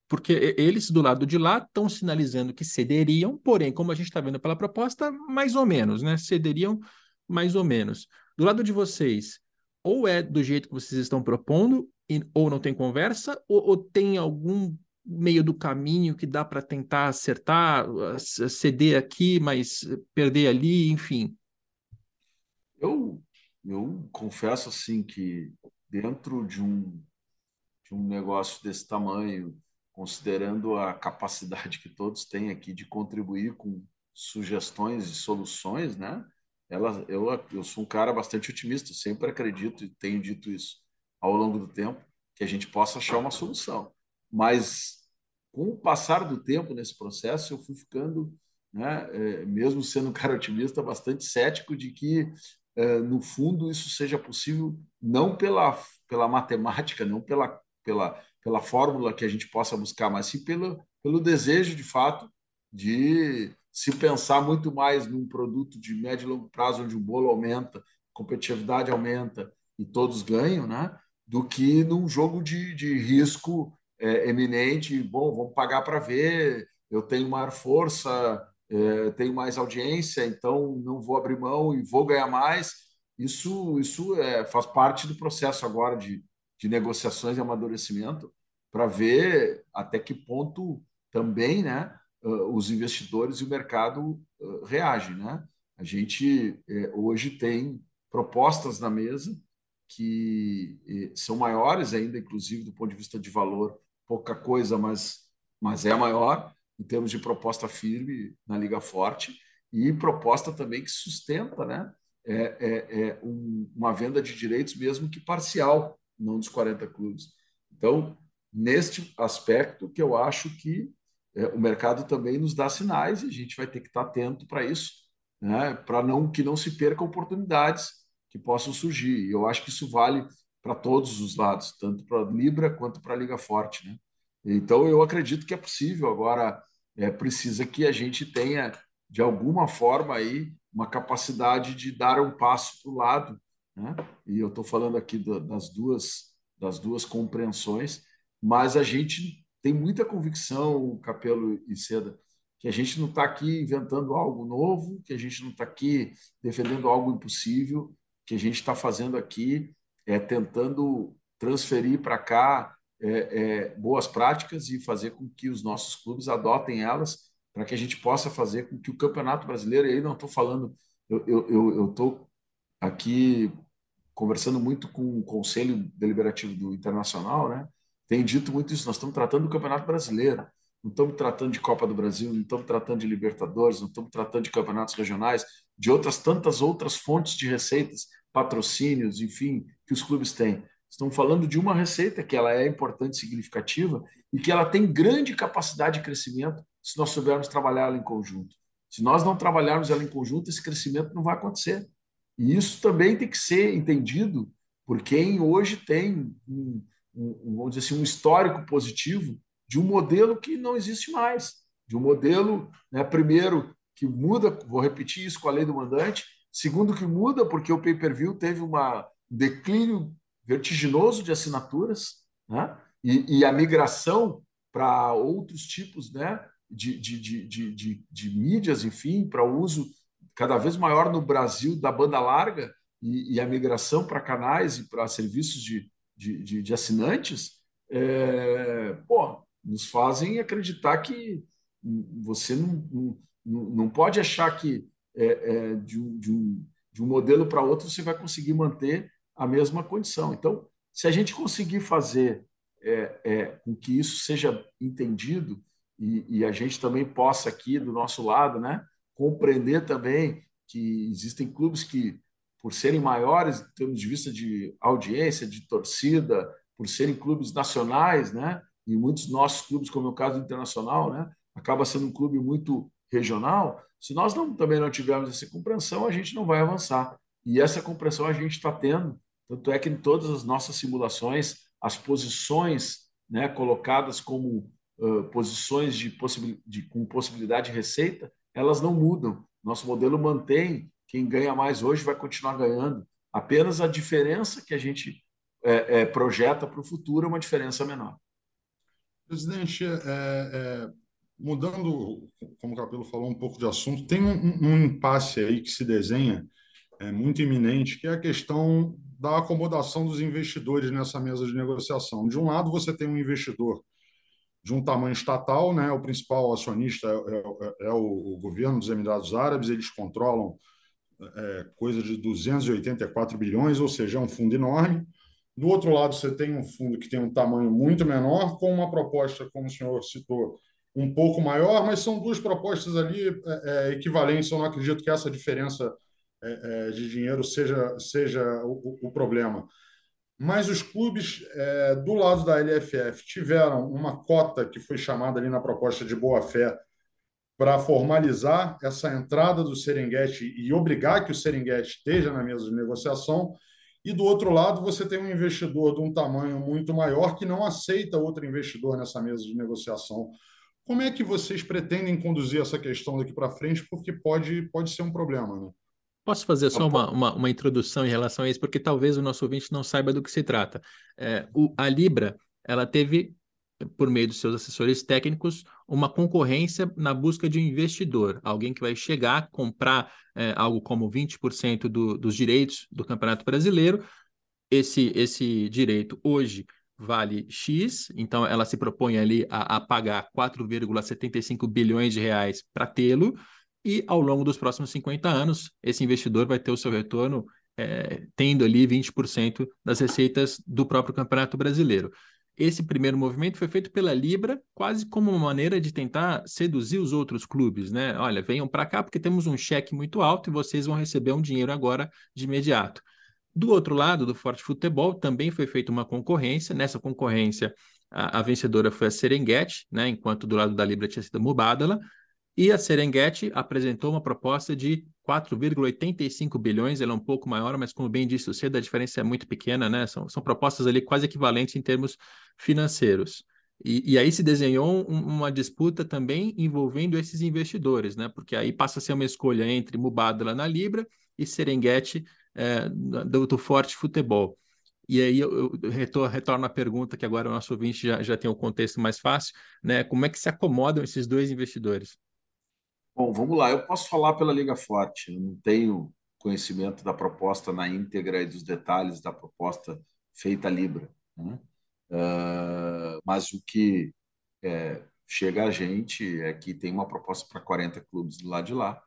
porque eles do lado de lá estão sinalizando que cederiam, porém, como a gente está vendo pela proposta, mais ou menos, né? Cederiam mais ou menos. Do lado de vocês, ou é do jeito que vocês estão propondo, ou não tem conversa, ou, ou tem algum meio do caminho que dá para tentar acertar, ceder aqui, mas perder ali, enfim? Eu, eu confesso assim que dentro de um, de um negócio desse tamanho, considerando a capacidade que todos têm aqui de contribuir com sugestões e soluções, né? Ela, eu, eu sou um cara bastante otimista, sempre acredito e tenho dito isso ao longo do tempo, que a gente possa achar uma solução. Mas com o passar do tempo nesse processo, eu fui ficando, né, é, mesmo sendo um cara otimista, bastante cético de que, é, no fundo, isso seja possível não pela, pela matemática, não pela, pela, pela fórmula que a gente possa buscar, mas sim pelo, pelo desejo, de fato, de se pensar muito mais num produto de médio e longo prazo, onde o bolo aumenta, competitividade aumenta e todos ganham, né? do que num jogo de, de risco é, eminente, bom, vamos pagar para ver, eu tenho maior força, é, tenho mais audiência, então não vou abrir mão e vou ganhar mais. Isso, isso é, faz parte do processo agora de, de negociações e amadurecimento para ver até que ponto também né, os investidores e o mercado reagem. Né? A gente é, hoje tem propostas na mesa que são maiores ainda, inclusive do ponto de vista de valor, pouca coisa, mas, mas é maior em termos de proposta firme na Liga Forte e proposta também que sustenta né, é, é, é um, uma venda de direitos, mesmo que parcial, não dos 40 clubes. Então, neste aspecto que eu acho que é, o mercado também nos dá sinais e a gente vai ter que estar atento para isso, né, para não que não se percam oportunidades que possam surgir. E eu acho que isso vale para todos os lados, tanto para a Libra quanto para a Liga Forte. Né? Então, eu acredito que é possível. Agora, é, precisa que a gente tenha, de alguma forma, aí, uma capacidade de dar um passo para o lado. Né? E eu estou falando aqui do, das, duas, das duas compreensões, mas a gente tenho muita convicção, Capelo e Seda, que a gente não está aqui inventando algo novo, que a gente não está aqui defendendo algo impossível, que a gente está fazendo aqui é tentando transferir para cá é, é, boas práticas e fazer com que os nossos clubes adotem elas para que a gente possa fazer com que o Campeonato Brasileiro, e aí não estou falando, eu estou aqui conversando muito com o Conselho Deliberativo do Internacional, né? tem dito muito isso, nós estamos tratando do Campeonato Brasileiro, não estamos tratando de Copa do Brasil, não estamos tratando de Libertadores, não estamos tratando de campeonatos regionais, de outras tantas outras fontes de receitas, patrocínios, enfim, que os clubes têm. Estamos falando de uma receita que ela é importante, significativa e que ela tem grande capacidade de crescimento se nós soubermos trabalhar ela em conjunto. Se nós não trabalharmos ela em conjunto, esse crescimento não vai acontecer. E isso também tem que ser entendido por quem hoje tem um, um, vamos dizer assim, um histórico positivo de um modelo que não existe mais, de um modelo, né, primeiro, que muda, vou repetir isso com a lei do mandante, segundo, que muda porque o pay-per-view teve uma, um declínio vertiginoso de assinaturas, né, e, e a migração para outros tipos né, de, de, de, de, de mídias, enfim, para o uso cada vez maior no Brasil da banda larga e, e a migração para canais e para serviços de, de, de, assinantes, é, pô, nos fazem acreditar que você não, não, não pode achar que é, é, de, um, de, um, de um modelo para outro você vai conseguir manter a mesma condição. Então, se a gente conseguir fazer é, é, com que isso seja entendido e, e, a gente também possa aqui do nosso lado, né, compreender também que existem clubes que, por serem maiores, em termos de vista de audiência, de torcida, por serem clubes nacionais, né, e muitos nossos clubes, como é o caso do Internacional, né, acaba sendo um clube muito regional. Se nós não, também não tivermos essa compreensão, a gente não vai avançar. E essa compreensão a gente está tendo. Tanto é que em todas as nossas simulações, as posições né, colocadas como uh, posições de, possibil de, com possibilidade de receita, elas não mudam. Nosso modelo mantém. Quem ganha mais hoje vai continuar ganhando. Apenas a diferença que a gente é, é, projeta para o futuro é uma diferença menor. Presidente, é, é, mudando, como o Capelo falou, um pouco de assunto, tem um, um impasse aí que se desenha é, muito iminente, que é a questão da acomodação dos investidores nessa mesa de negociação. De um lado, você tem um investidor de um tamanho estatal, né? o principal acionista é, é, é o, o, governo dos Emirados Árabes, eles controlam é, coisa de 284 bilhões, ou seja, é um fundo enorme. Do outro lado, você tem um fundo que tem um tamanho muito menor, com uma proposta, como o senhor citou, um pouco maior, mas são duas propostas ali é, é, equivalentes. Eu não acredito que essa diferença é, é de dinheiro seja, seja o, o problema. Mas os clubes é, do lado da LFF tiveram uma cota que foi chamada ali na proposta de boa-fé para formalizar essa entrada do Serengeti e obrigar que o Serengeti esteja na mesa de negociação e do outro lado, você tem um investidor de um tamanho muito maior que não aceita outro investidor nessa mesa de negociação. Como é que vocês pretendem conduzir essa questão daqui para frente? Porque pode, pode ser um problema, né? Posso fazer só uma, uma, uma, introdução em relação a isso, porque talvez o nosso ouvinte não saiba do que se trata. É, o, a Libra, ela teve por meio dos seus assessores técnicos, uma concorrência na busca de um investidor, alguém que vai chegar, comprar é, algo como 20% do, dos direitos do Campeonato Brasileiro. Esse, esse direito hoje vale X, então ela se propõe ali a, a pagar 4,75 bilhões de reais para tê-lo, e ao longo dos próximos 50 anos, esse investidor vai ter o seu retorno é, tendo ali 20% das receitas do próprio Campeonato Brasileiro esse primeiro movimento foi feito pela Libra, quase como uma maneira de tentar seduzir os outros clubes, né? Olha, venham para cá porque temos um cheque muito alto e vocês vão receber um dinheiro agora de imediato. Do outro lado, do Forte Futebol, também foi feita uma concorrência. Nessa concorrência, a, a vencedora foi a Serengeti, né? enquanto do lado da Libra tinha sido a Mubadala. E a Serengeti apresentou uma proposta de 4,85 bilhões, ela é um pouco maior, mas como bem disse o cedo, a diferença é muito pequena, né? São, são propostas ali quase equivalentes em termos financeiros. E, e aí se desenhou um, uma disputa também envolvendo esses investidores, né? Porque aí passa a ser uma escolha entre Mubadala na Libra e Serengeti é, do, do Forte Futebol. E aí eu, eu retorno, à pergunta que agora o nosso ouvinte já, já tem o um contexto mais fácil, né? Como é que se acomodam esses dois investidores? Bom, vamos lá. Eu posso falar pela Liga Forte. Eu não tenho conhecimento da proposta na íntegra e dos detalhes da proposta feita a Libra. Né? Uh, mas o que é, chega a gente é que tem uma proposta para 40 clubes do lado de lá.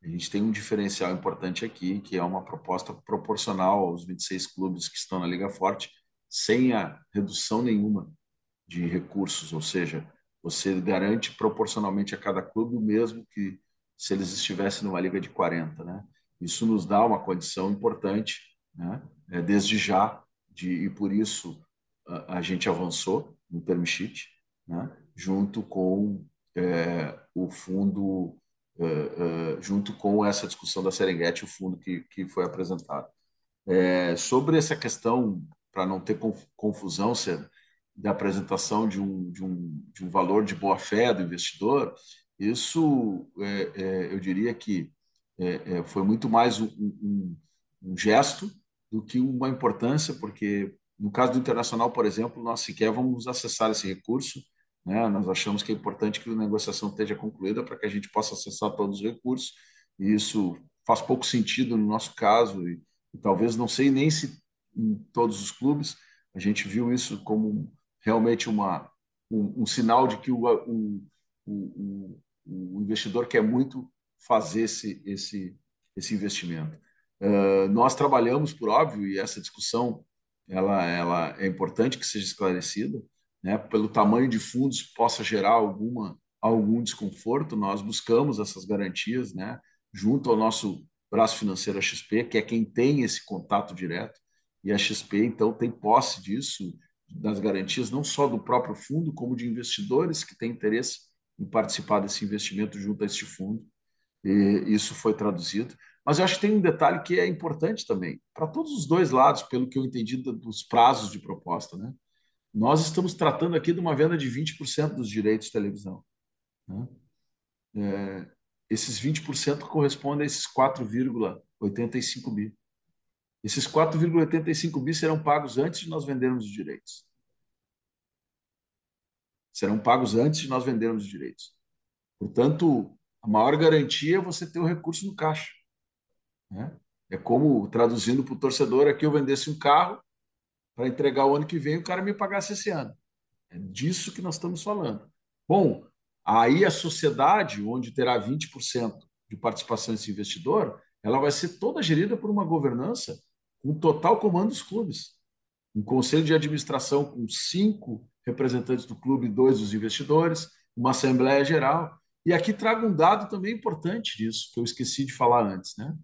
A gente tem um diferencial importante aqui, que é uma proposta proporcional aos 26 clubes que estão na Liga Forte, sem a redução nenhuma de recursos, ou seja, você garante proporcionalmente a cada clube o mesmo que se eles estivessem numa liga de 40, né? Isso nos dá uma condição importante, né? É, desde já, de, e por isso a, a gente avançou no term sheet, né? junto com é, o fundo, é, é, junto com essa discussão da Serengeti, o fundo que, que foi apresentado. É, sobre essa questão, para não ter confusão, da apresentação de um, de um, de um valor de boa-fé do investidor, isso é, é, eu diria que é, é, foi muito mais um, um, um, gesto do que uma importância, porque no caso do internacional, por exemplo, nós sequer vamos acessar esse recurso. Né? Nós achamos que é importante que a negociação esteja concluída para que a gente possa acessar todos os recursos. E isso faz pouco sentido no nosso caso e, e talvez não sei nem se em todos os clubes a gente viu isso como realmente uma um, um sinal de que o, o, o, o investidor quer muito fazer esse, esse, esse investimento. Uh, nós trabalhamos, por óbvio, e essa discussão ela, ela é importante que seja esclarecida, né? pelo tamanho de fundos possa gerar alguma, algum desconforto, nós buscamos essas garantias né? junto ao nosso braço financeiro, a XP, que é quem tem esse contato direto, e a XP, então, tem posse disso, das garantias, não só do próprio fundo, como de investidores que têm interesse em participar desse investimento junto a este fundo e isso foi traduzido. Mas eu acho que tem um detalhe que é importante também, para todos os dois lados, pelo que eu entendi dos prazos de proposta. Né? Nós estamos tratando aqui de uma venda de 20% dos direitos de televisão. Né? É, esses 20% correspondem a esses 4,85 bi. Esses 4,85 bi serão pagos antes de nós vendermos os direitos. Serão pagos antes de nós vendermos os direitos. Portanto, a maior garantia é você ter o recurso no caixa. Né? É como, traduzindo para o torcedor, aqui eu vendesse um carro para entregar o ano que vem o cara me pagasse esse ano. É disso que nós estamos falando. Bom, aí a sociedade, onde terá 20% de participação nesse investidor, ela vai ser toda gerida por uma governança com total comando dos clubes. Um conselho de administração com cinco representantes do clube dois dos investidores, uma assembleia geral. E aqui trago um dado também importante disso, que eu esqueci de falar antes. Né?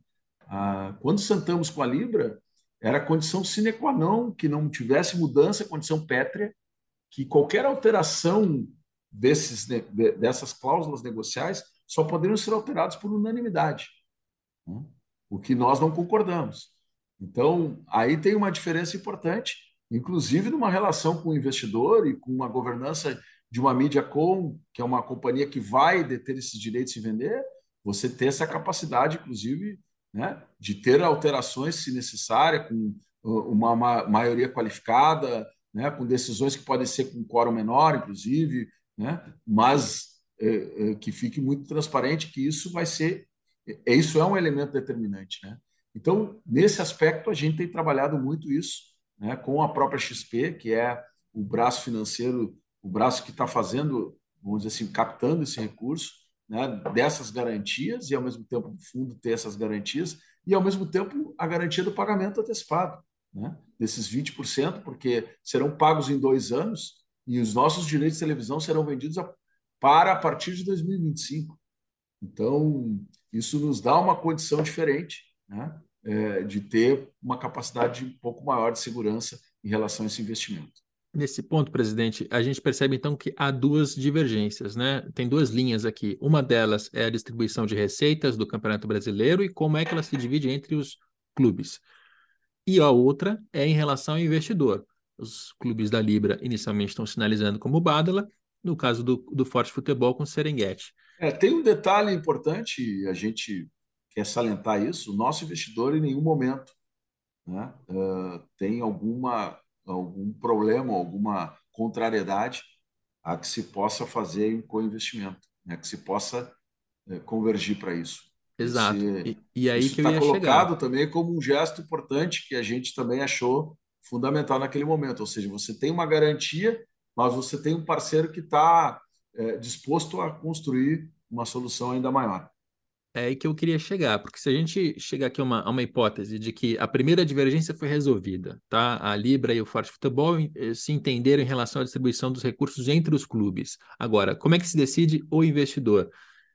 Ah, quando sentamos com a Libra, era condição sine qua non que não tivesse mudança, condição pétrea, que qualquer alteração desses, dessas cláusulas negociais só poderiam ser alteradas por unanimidade, né? o que nós não concordamos. Então, aí tem uma diferença importante, inclusive numa relação com o investidor e com uma governança de uma mídia com, que é uma companhia que vai deter esses direitos e vender, você ter essa capacidade, inclusive, né, de ter alterações, se necessária, com uh, uma maioria qualificada, né, com decisões que podem ser com quórum menor, inclusive, né, mas é, é, que fique muito transparente que isso vai ser, é, isso é um elemento determinante. Né? Então, nesse aspecto, a gente tem trabalhado muito isso né, com a própria XP, que é o braço financeiro o braço que está fazendo, vamos dizer assim, captando esse recurso, né, dessas garantias e ao mesmo tempo o fundo ter essas garantias e ao mesmo tempo a garantia do pagamento antecipado, né, desses 20%, porque serão pagos em dois anos e os nossos direitos de televisão serão vendidos a, para a partir de 2025. Então, isso nos dá uma condição diferente né, é, de ter uma capacidade um pouco maior de segurança em relação a esse investimento. Nesse ponto, presidente, a gente percebe então que há duas divergências, né? Tem duas linhas aqui. Uma delas é a distribuição de receitas do Campeonato Brasileiro e como é que ela se divide entre os clubes. E a outra é em relação ao investidor. Os clubes da Libra inicialmente estão sinalizando como Badala, no caso do, do Forte Futebol com Serengeti. É, tem um detalhe importante, a gente quer salientar isso: o nosso investidor em nenhum momento né, uh, tem alguma, algum problema, alguma contrariedade a que se possa fazer um co-investimento, né, que se possa uh, convergir para isso. Exato. Esse, e, e, aí isso que está colocado chegar. também como um gesto importante que a gente também achou fundamental naquele momento. Ou seja, você tem uma garantia, mas você tem um parceiro que está é, disposto a construir uma solução ainda maior. É aí que eu queria chegar, porque se a gente chegar aqui a uma, a uma hipótese de que a primeira divergência foi resolvida, tá? A Libra e o Forte Futebol eh, se entenderam em relação à distribuição dos recursos entre os clubes. Agora, como é que se decide o investidor?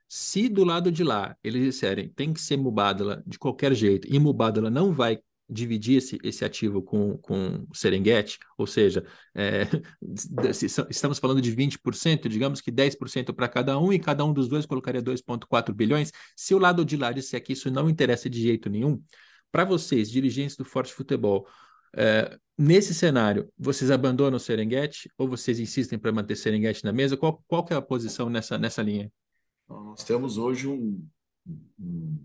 Se do lado de lá eles disserem tem que ser Mubadala de qualquer jeito e Mubadala não vai dividir esse, esse ativo com, com o Serengeti, ou seja, é, estamos falando de 20%, digamos que 10% para cada um e cada um dos dois colocaria 2,4 bilhões. Se o lado de lá disser que isso não interessa de jeito nenhum, para vocês, dirigentes do Forte Futebol, é, nesse cenário, vocês abandonam o Serengeti ou vocês insistem para manter Serengeti na mesa? Qual, qual é a posição nessa, nessa linha? Nós temos hoje um, um,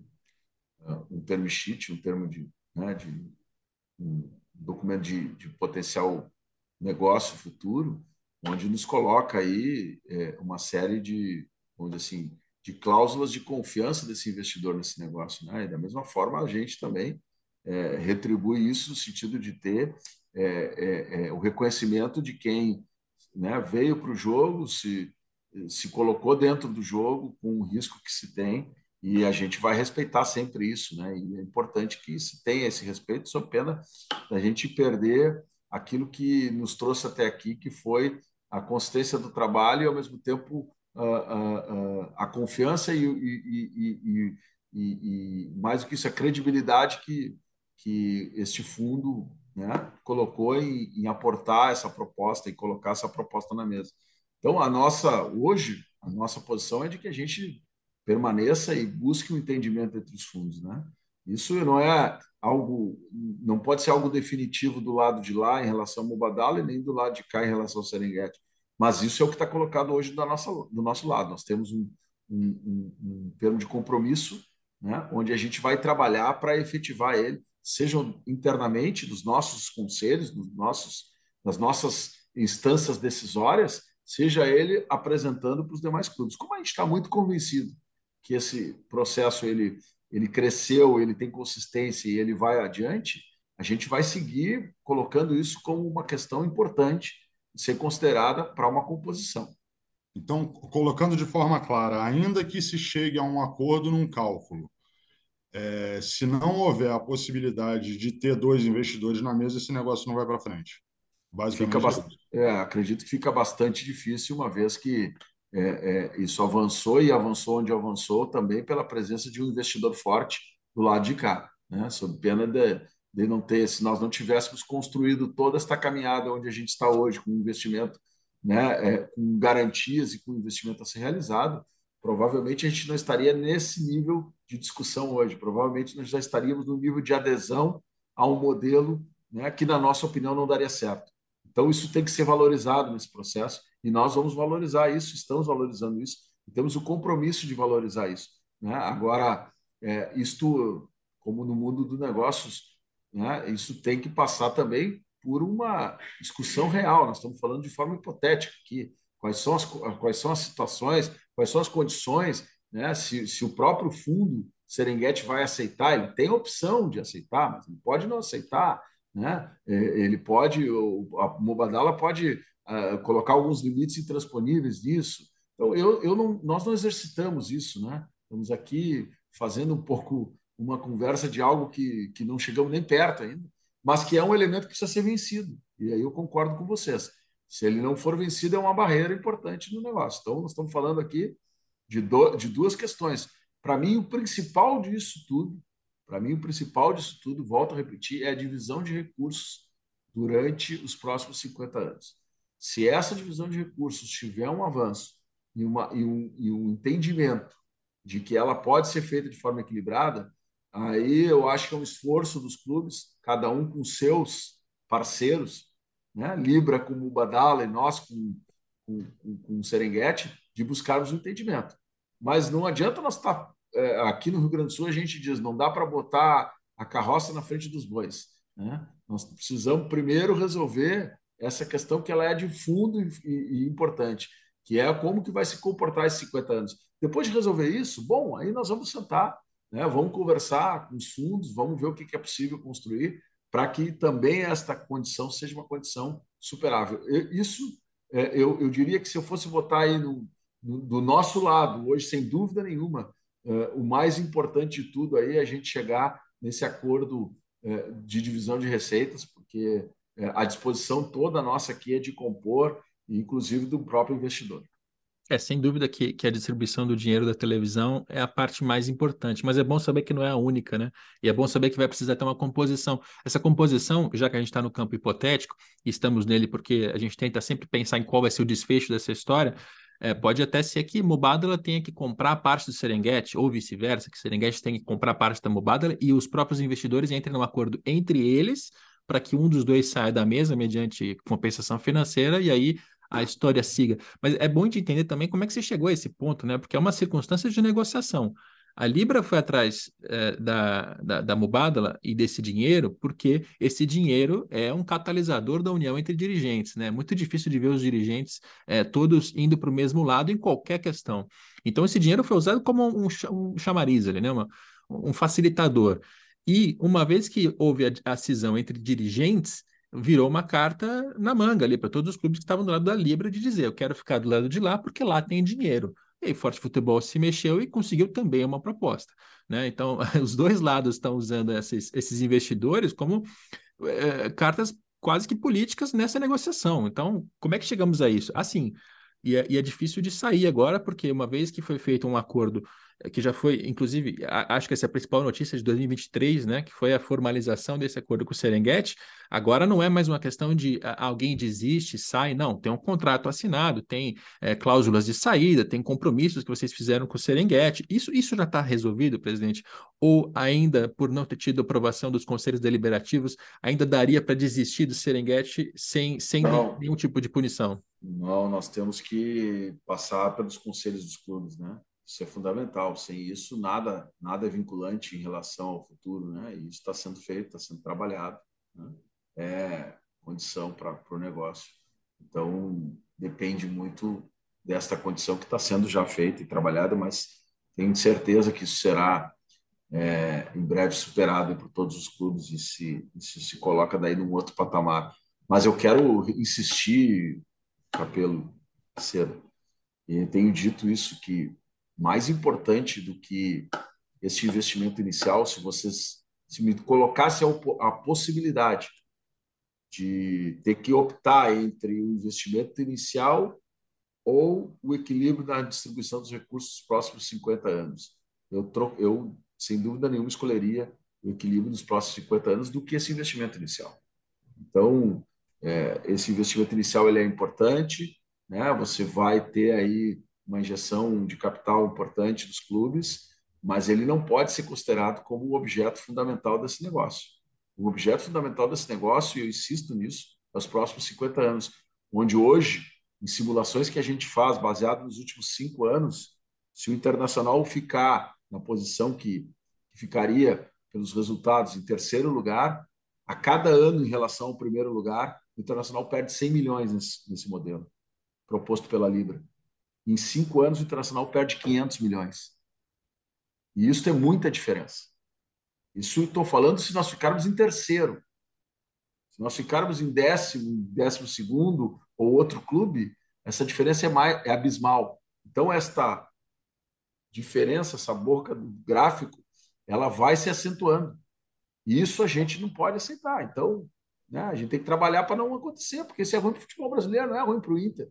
um term sheet, um termo de, né, de um documento de, de potencial negócio futuro, onde nos coloca aí é, uma série de, dizer assim, de cláusulas de confiança desse investidor nesse negócio. Né? E da mesma forma, a gente também é, retribui isso no sentido de ter é, é, é o reconhecimento de quem né, veio para o jogo, se se colocou dentro do jogo com o risco que se tem e a gente vai respeitar sempre isso, né? E é importante que se tenha esse respeito, sob pena da gente perder aquilo que nos trouxe até aqui, que foi a consistência do trabalho e, ao mesmo tempo, a, a, a confiança e, e, e, e, mais do que isso, a credibilidade que, que este fundo né, colocou em, em aportar essa proposta e colocar essa proposta na mesa. Então, a nossa, hoje, a nossa posição é de que a gente permaneça e busque um entendimento entre os fundos, né? Isso não é algo, não pode ser algo definitivo do lado de lá em relação ao Mubadala e nem do lado de cá em relação ao Serengeti. Mas isso é o que está colocado hoje da nossa, do nosso lado. Nós temos um, um, um, um termo de compromisso, né, onde a gente vai trabalhar para efetivar ele, sejam internamente dos nossos conselhos, dos nossos, das nossas instâncias decisórias, seja ele apresentando para os demais clubes. Como a gente está muito convencido que esse processo ele, ele cresceu, ele tem consistência e ele vai adiante, a gente vai seguir colocando isso como uma questão importante de ser considerada para uma composição. Então, colocando de forma clara, ainda que se chegue a um acordo num cálculo, é, se não houver a possibilidade de ter dois investidores na mesa, esse negócio não vai para frente. Fica bastante, é, acredito que fica bastante difícil, uma vez que é, é, isso avançou e avançou onde avançou também pela presença de um investidor forte do lado de cá, né? sob pena de, de não ter, se nós não tivéssemos construído toda esta caminhada onde a gente está hoje, com investimento, né, é, com garantias e com investimento a ser realizado, provavelmente a gente não estaria nesse nível de discussão hoje. Provavelmente nós já estaríamos no nível de adesão a um modelo né, que, na nossa opinião, não daria certo. Então, isso tem que ser valorizado nesse processo e nós vamos valorizar isso, estamos valorizando isso, e temos o compromisso de valorizar isso. Né? Agora, é, isto, como no mundo dos negócios, né, isso tem que passar também por uma discussão real. Nós estamos falando de forma hipotética aqui. Quais são as, quais são as situações, quais são as condições, né? se, se o próprio fundo Serengeti vai aceitar, ele tem a opção de aceitar, mas ele pode não aceitar. Né? É, ele pode, a Mubadala pode uh, colocar alguns limites intransponíveis disso. Então, eu, eu não, nós não exercitamos isso, né? Estamos aqui fazendo um pouco uma conversa de algo que, que não chegamos nem perto ainda, mas que é um elemento que precisa ser vencido. E aí eu concordo com vocês. Se ele não for vencido, é uma barreira importante no negócio. Então, nós estamos falando aqui de, do, de duas questões. Para mim, o principal disso tudo para mim, o principal disso tudo, volto a repetir, é a divisão de recursos durante os próximos 50 anos. Se essa divisão de recursos tiver um avanço e, uma, e, um, e um entendimento de que ela pode ser feita de forma equilibrada, aí eu acho que é um esforço dos clubes, cada um com seus parceiros, né? Libra com o Badala e nós com, com, com, com o Serengeti, de buscarmos um entendimento. Mas não adianta nós estar é, aqui no Rio Grande do Sul a gente diz não dá para botar a carroça na frente dos bois. Né? Nós precisamos primeiro resolver essa questão que ela é de fundo e, e, e importante, que é como que vai se comportar esses 50 anos. Depois de resolver isso, bom, aí nós vamos sentar, né? vamos conversar com os fundos, vamos ver o que é possível construir para que também esta condição seja uma condição superável. Isso, é, eu, eu diria que se eu fosse votar aí no, no, do nosso lado, hoje, sem dúvida nenhuma, é, o mais importante de tudo aí é a gente chegar nesse acordo é, de divisão de receitas, porque a disposição toda nossa aqui é de compor, inclusive do próprio investidor. É, sem dúvida que, que a distribuição do dinheiro da televisão é a parte mais importante, mas é bom saber que não é a única, né? E é bom saber que vai precisar ter uma composição. Essa composição, já que a gente está no campo hipotético, e estamos nele porque a gente tenta sempre pensar em qual vai ser o desfecho dessa história, é, pode até ser que Mubadala tenha que comprar parte do Serengeti, ou vice-versa, que Serengeti tenha que comprar parte da Mubadala e os próprios investidores entrem num acordo entre eles para que um dos dois saia da mesa mediante compensação financeira e aí a história siga. Mas é bom de entender também como é que você chegou a esse ponto, né? Porque é uma circunstância de negociação. A Libra foi atrás é, da, da, da Mubadala e desse dinheiro porque esse dinheiro é um catalisador da união entre dirigentes, né? É muito difícil de ver os dirigentes é, todos indo para o mesmo lado em qualquer questão. Então, esse dinheiro foi usado como um, um chamariz ali, né? Uma, um facilitador. E uma vez que houve a, a cisão entre dirigentes, virou uma carta na manga ali para todos os clubes que estavam do lado da Libra de dizer: eu quero ficar do lado de lá porque lá tem dinheiro. E aí, Forte Futebol se mexeu e conseguiu também uma proposta. Né? Então, os dois lados estão usando esses, esses investidores como é, cartas quase que políticas nessa negociação. Então, como é que chegamos a isso? Assim, e é, e é difícil de sair agora, porque uma vez que foi feito um acordo que já foi, inclusive, acho que essa é a principal notícia de 2023, né, que foi a formalização desse acordo com o Serengeti. Agora não é mais uma questão de alguém desiste, sai, não, tem um contrato assinado, tem é, cláusulas de saída, tem compromissos que vocês fizeram com o Serengeti. Isso, isso já está resolvido, presidente? Ou ainda, por não ter tido aprovação dos conselhos deliberativos, ainda daria para desistir do Serengeti sem, sem nenhum tipo de punição? Não, nós temos que passar pelos conselhos dos clubes, né? Isso é fundamental. Sem isso, nada, nada é vinculante em relação ao futuro, né? E isso está sendo feito, está sendo trabalhado. Né? É condição para o negócio. Então, depende muito desta condição que está sendo já feita e trabalhada, mas tenho certeza que isso será é, em breve superado por todos os clubes e se, se coloca daí num outro patamar. Mas eu quero insistir, Capelo, cedo, e tenho dito isso, que mais importante do que esse investimento inicial, se vocês se me colocasse a, possibilidade de ter que optar entre o investimento inicial ou o equilíbrio na distribuição dos recursos dos próximos 50 anos. Eu, eu sem dúvida nenhuma, escolheria o equilíbrio dos próximos 50 anos do que esse investimento inicial. Então, é, esse investimento inicial ele é importante, né? você vai ter aí uma injeção de capital importante dos clubes, mas ele não pode ser considerado como o objeto fundamental desse negócio. O objeto fundamental desse negócio, e eu insisto nisso, é os próximos 50 anos, onde hoje, em simulações que a gente faz, baseado nos últimos cinco anos, se o Internacional ficar na posição que, ficaria pelos resultados em terceiro lugar, a cada ano em relação ao primeiro lugar, o Internacional perde 100 milhões nesse, nesse modelo proposto pela Libra. Em cinco anos, o Internacional perde 500 milhões. E isso tem muita diferença. Isso estou falando se nós ficarmos em terceiro. Se nós ficarmos em décimo, décimo segundo ou outro clube, essa diferença é, mais, é abismal. Então, esta diferença, essa boca do gráfico, ela vai se acentuando. E isso a gente não pode aceitar. Então, né, a gente tem que trabalhar para não acontecer, porque isso é ruim para o futebol brasileiro, não é ruim para o Inter.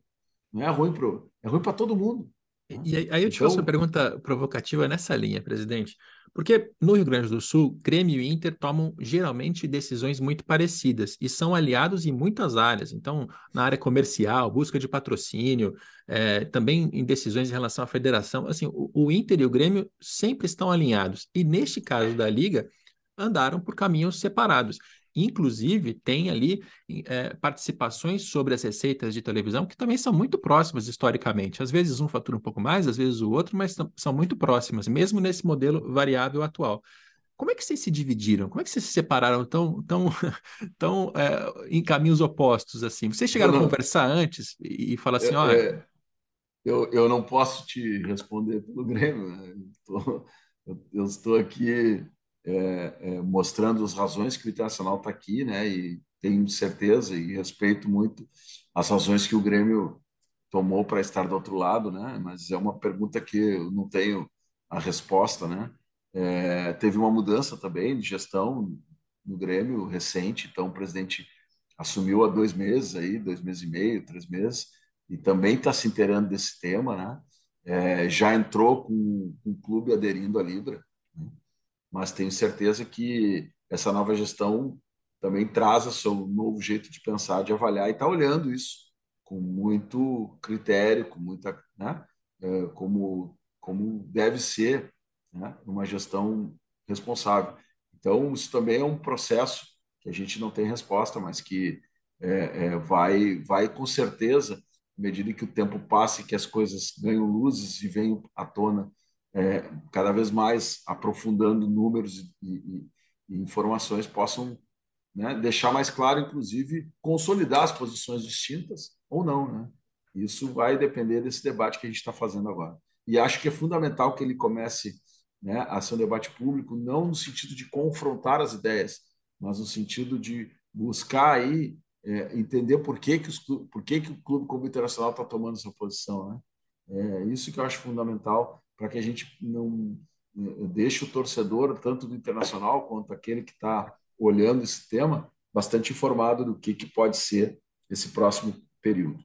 Não é ruim para é ruim para todo mundo. Né? E aí eu te então... faço uma pergunta provocativa nessa linha, presidente. Porque no Rio Grande do Sul, Grêmio e Inter tomam geralmente decisões muito parecidas e são aliados em muitas áreas. Então, na área comercial, busca de patrocínio, é, também em decisões em relação à federação. Assim, o, o Inter e o Grêmio sempre estão alinhados. E neste caso da Liga, andaram por caminhos separados. Inclusive, tem ali é, participações sobre as receitas de televisão que também são muito próximas historicamente. Às vezes um fatura um pouco mais, às vezes o outro, mas são muito próximas, mesmo nesse modelo variável atual. Como é que vocês se dividiram? Como é que vocês se separaram tão, tão, tão é, em caminhos opostos assim? Vocês chegaram não, a conversar antes e, e falar assim, é, olha... É, eu, eu não posso te responder pelo Grêmio. Né? Eu, eu, estou aqui é, é, mostrando as razões que o Internacional está aqui, né? E tenho certeza e respeito muito as razões que o Grêmio tomou para estar do outro lado, né? Mas é uma pergunta que eu não tenho a resposta, né? É, teve uma mudança também de gestão no Grêmio recente, então o presidente assumiu há dois meses aí, dois meses e meio, três meses, e também está se inteirando desse tema, né? É, já entrou com, com, o clube aderindo à Libra? Mas tenho certeza que essa nova gestão também traz o seu novo jeito de pensar, de avaliar e está olhando isso com muito critério, com muita, né? É, como como deve ser né, uma gestão responsável. Então, isso também é um processo que a gente não tem resposta, mas que é, é, vai, vai com certeza, à medida que o tempo passa e que as coisas ganham luzes e venham à tona é, cada vez mais aprofundando números e, e, e informações, possam né, deixar mais claro, inclusive, consolidar as posições distintas ou não. Né? Isso vai depender desse debate que a gente está fazendo agora. E acho que é fundamental que ele comece né, a ser um debate público, não no sentido de confrontar as ideias, mas no sentido de buscar aí é, entender por que, que, os, por que, que o Clube como Internacional está tomando essa posição. Né? É isso que eu acho fundamental para que a gente não é, deixe o torcedor, tanto do Internacional quanto aquele que está olhando esse tema, bastante informado do que, que pode ser esse próximo período.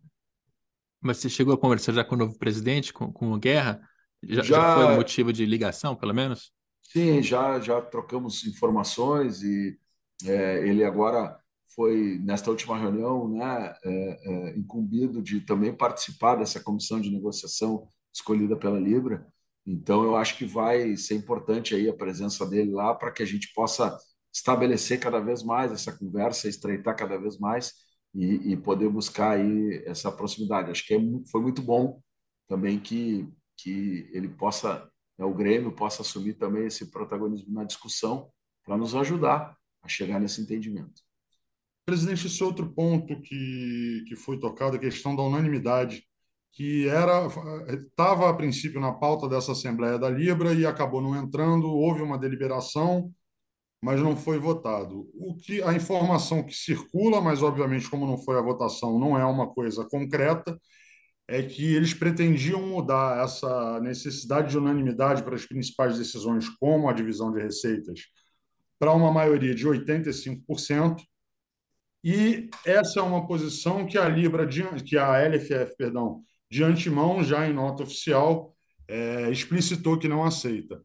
Mas você chegou a conversar já com o novo presidente, com, com o Guerra? Já, já... já foi motivo de ligação, pelo menos? Sim, já, já trocamos informações e é, ele agora foi, nesta última reunião, né, é, é, incumbido de também participar dessa comissão de negociação escolhida pela Libra. Então, eu acho que vai ser importante aí a presença dele lá para que a gente possa estabelecer cada vez mais essa conversa, estreitar cada vez mais e, e poder buscar aí essa proximidade. Acho que é, foi muito bom também que, que ele possa, né, o Grêmio possa assumir também esse protagonismo na discussão para nos ajudar a chegar nesse entendimento. Presidente, esse outro ponto que, que foi tocado, a questão da unanimidade, que era estava a princípio na pauta dessa Assembleia da Libra e acabou não entrando, houve uma deliberação, mas não foi votado. O que a informação que circula, mas obviamente como não foi a votação, não é uma coisa concreta, é que eles pretendiam mudar essa necessidade de unanimidade para as principais decisões, como a divisão de receitas, para uma maioria de 85%. E essa é uma posição que a Libra, que a LFF, perdão, de antemão, já em nota oficial, é, explicitou que não aceita.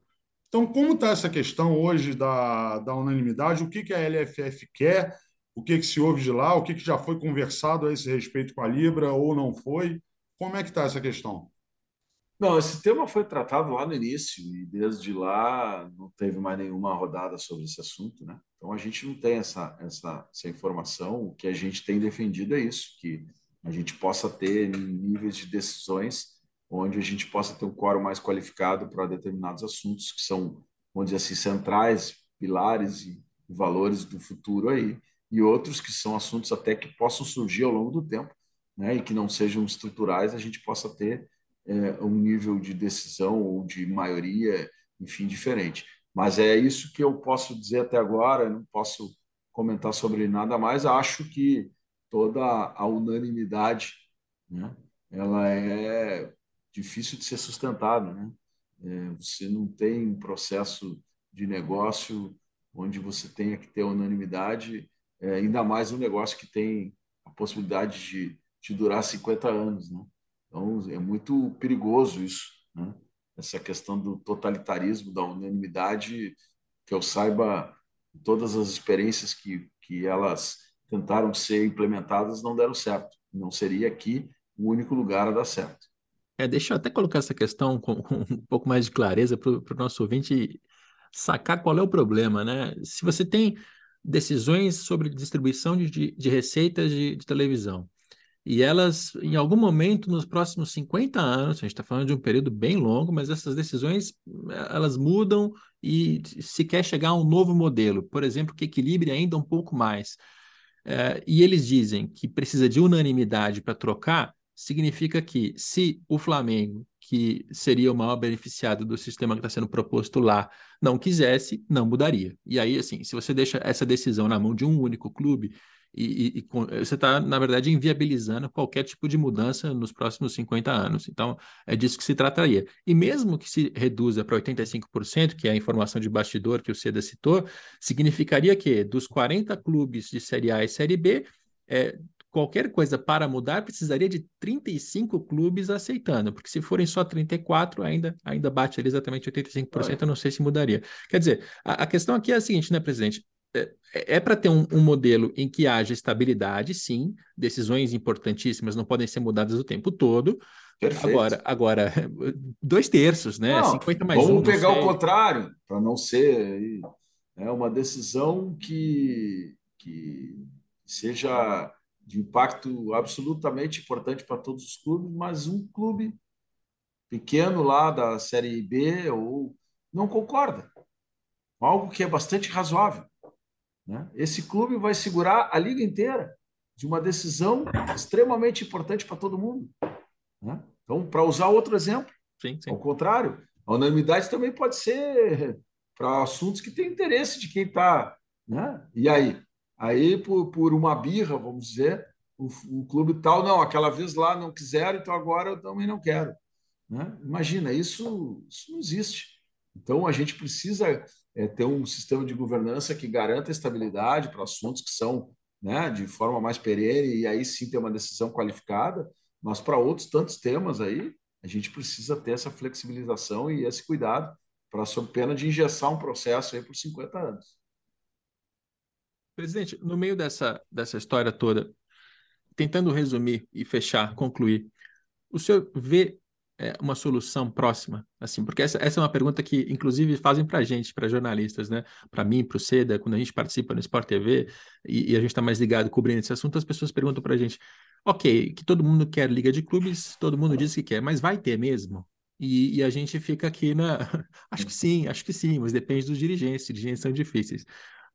Então, como está essa questão hoje da, da unanimidade? O que, que a LFF quer? O que, que se ouve de lá? O que, que já foi conversado a esse respeito com a Libra ou não foi? Como é que está essa questão? Não, esse tema foi tratado lá no início e desde lá não teve mais nenhuma rodada sobre esse assunto, né? Então a gente não tem essa, essa, essa informação. O que a gente tem defendido é isso, que a gente possa ter níveis de decisões onde a gente possa ter um quórum mais qualificado para determinados assuntos que são, vamos dizer assim, centrais, pilares e valores do futuro aí, e outros que são assuntos até que possam surgir ao longo do tempo, né, e que não sejam estruturais, a gente possa ter é, um nível de decisão ou de maioria, enfim, diferente. Mas é isso que eu posso dizer até agora, não posso comentar sobre nada mais. Acho que toda a unanimidade, né, ela é difícil de ser sustentado, né? É, você não tem um processo de negócio onde você tenha que ter unanimidade, é, ainda mais um negócio que tem a possibilidade de, de durar 50 anos, né? Então, é muito perigoso isso, né? Essa questão do totalitarismo, da unanimidade, que eu saiba, todas as experiências que, que elas tentaram ser implementadas não deram certo. Não seria aqui o único lugar a dar certo. É, deixa eu até colocar essa questão com, com um pouco mais de clareza para o nosso ouvinte sacar qual é o problema, né? Se você tem decisões sobre distribuição de, de, de receitas de, de, televisão e elas, em algum momento, nos próximos 50 anos, a gente está falando de um período bem longo, mas essas decisões elas mudam e se quer chegar a um novo modelo, por exemplo, que equilibre ainda um pouco mais. É, e eles dizem que precisa de unanimidade para trocar, significa que se o Flamengo, que seria o maior beneficiado do sistema que está sendo proposto lá, não quisesse, não mudaria. E aí, assim, se você deixa essa decisão na mão de um único clube, e, e, e você está, na verdade, inviabilizando qualquer tipo de mudança nos próximos 50 anos. Então, é disso que se trataria. E mesmo que se reduza para 85%, que é a informação de bastidor que o Seda citou, significaria que dos 40 clubes de Série A e Série B, é, qualquer coisa para mudar precisaria de 35 clubes aceitando, porque se forem só 34, ainda, ainda bate ali exatamente 85%, eu não sei se mudaria. Quer dizer, a, a questão aqui é a seguinte, né, presidente? É, é para ter um, um, modelo em que haja estabilidade, sim, decisões importantíssimas não podem ser mudadas o tempo todo. Perfeito. Agora, agora, dois terços, né? Não, 50 mais vamos um. Vamos pegar o contrário, para não ser é uma decisão que, que seja de impacto absolutamente importante para todos os clubes, mas um clube pequeno lá da Série B ou não concorda. Algo que é bastante razoável. Né? Esse clube vai segurar a liga inteira de uma decisão extremamente importante para todo mundo. Né? Então, para usar outro exemplo, sim, sim. ao contrário, a unanimidade também pode ser para assuntos que têm interesse de quem está. Né? E aí? Aí, por, por uma birra, vamos dizer, o, o, clube tal, não, aquela vez lá não quiseram, então agora eu também não quero. Né? Imagina, isso, isso não existe. Então, a gente precisa é, ter um sistema de governança que garanta estabilidade para assuntos que são né, de forma mais perene e aí sim ter uma decisão qualificada, mas para outros tantos temas aí, a gente precisa ter essa flexibilização e esse cuidado para sob pena de engessar um processo aí por 50 anos. Presidente, no meio dessa, dessa história toda, tentando resumir e fechar, concluir, o senhor vê é, uma solução próxima? Assim, porque essa, essa é uma pergunta que, inclusive, fazem para a gente, para jornalistas, né? Para mim, para o Seda, quando a gente participa no Sport TV e, e a gente está mais ligado cobrindo esse assunto, as pessoas perguntam para a gente: ok, que todo mundo quer liga de clubes, todo mundo diz que quer, mas vai ter mesmo? E, e, a gente fica aqui na. acho que sim, acho que sim, mas depende dos dirigentes, dirigentes são difíceis.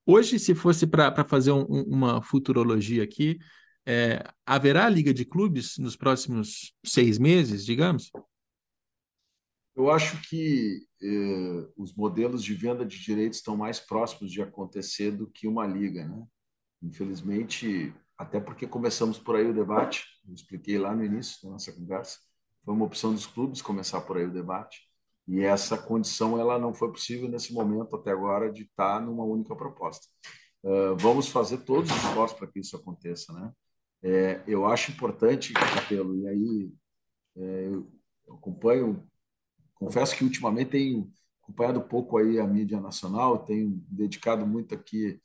Hoje, se fosse para fazer um, um, uma futurologia aqui, é, haverá liga de clubes nos próximos seis meses, digamos? Eu acho que eh, os modelos de venda de direitos estão mais próximos de acontecer do que uma liga, né? Infelizmente, até porque começamos por aí o debate, eu expliquei lá no início da nossa conversa, foi uma opção dos clubes começar por aí o debate, e essa condição ela não foi possível nesse momento até agora de estar numa única proposta. Uh, vamos fazer todos os esforços para que isso aconteça, né? É, eu acho importante, Capelo, e aí é, eu acompanho Confesso que ultimamente tenho acompanhado pouco aí a mídia nacional, tenho dedicado muito aqui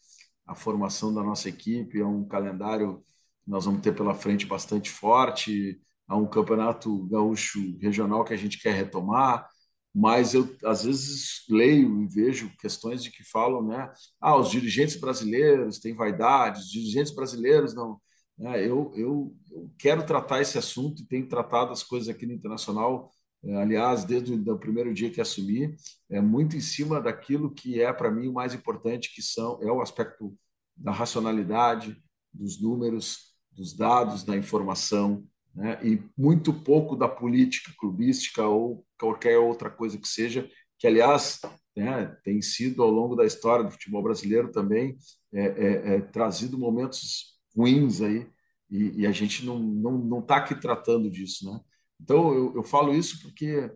à formação da nossa equipe, a um calendário que nós vamos ter pela frente bastante forte, a um campeonato gaúcho regional que a gente quer retomar, mas eu às vezes leio e vejo questões de que falam, né? Ah, os dirigentes brasileiros têm vaidade, os dirigentes brasileiros não. É, eu, eu, eu quero tratar esse assunto e tenho tratado as coisas aqui no internacional é, aliás, desde o primeiro dia que assumi, é muito em cima daquilo que é para mim o mais importante, que são é o aspecto da racionalidade, dos números, dos dados, da informação, né? e muito pouco da política clubística ou qualquer outra coisa que seja, que aliás né, tem sido ao longo da história do futebol brasileiro também é, é, é trazido momentos ruins aí e, e a gente não não não está aqui tratando disso, né? Então, eu, eu falo isso porque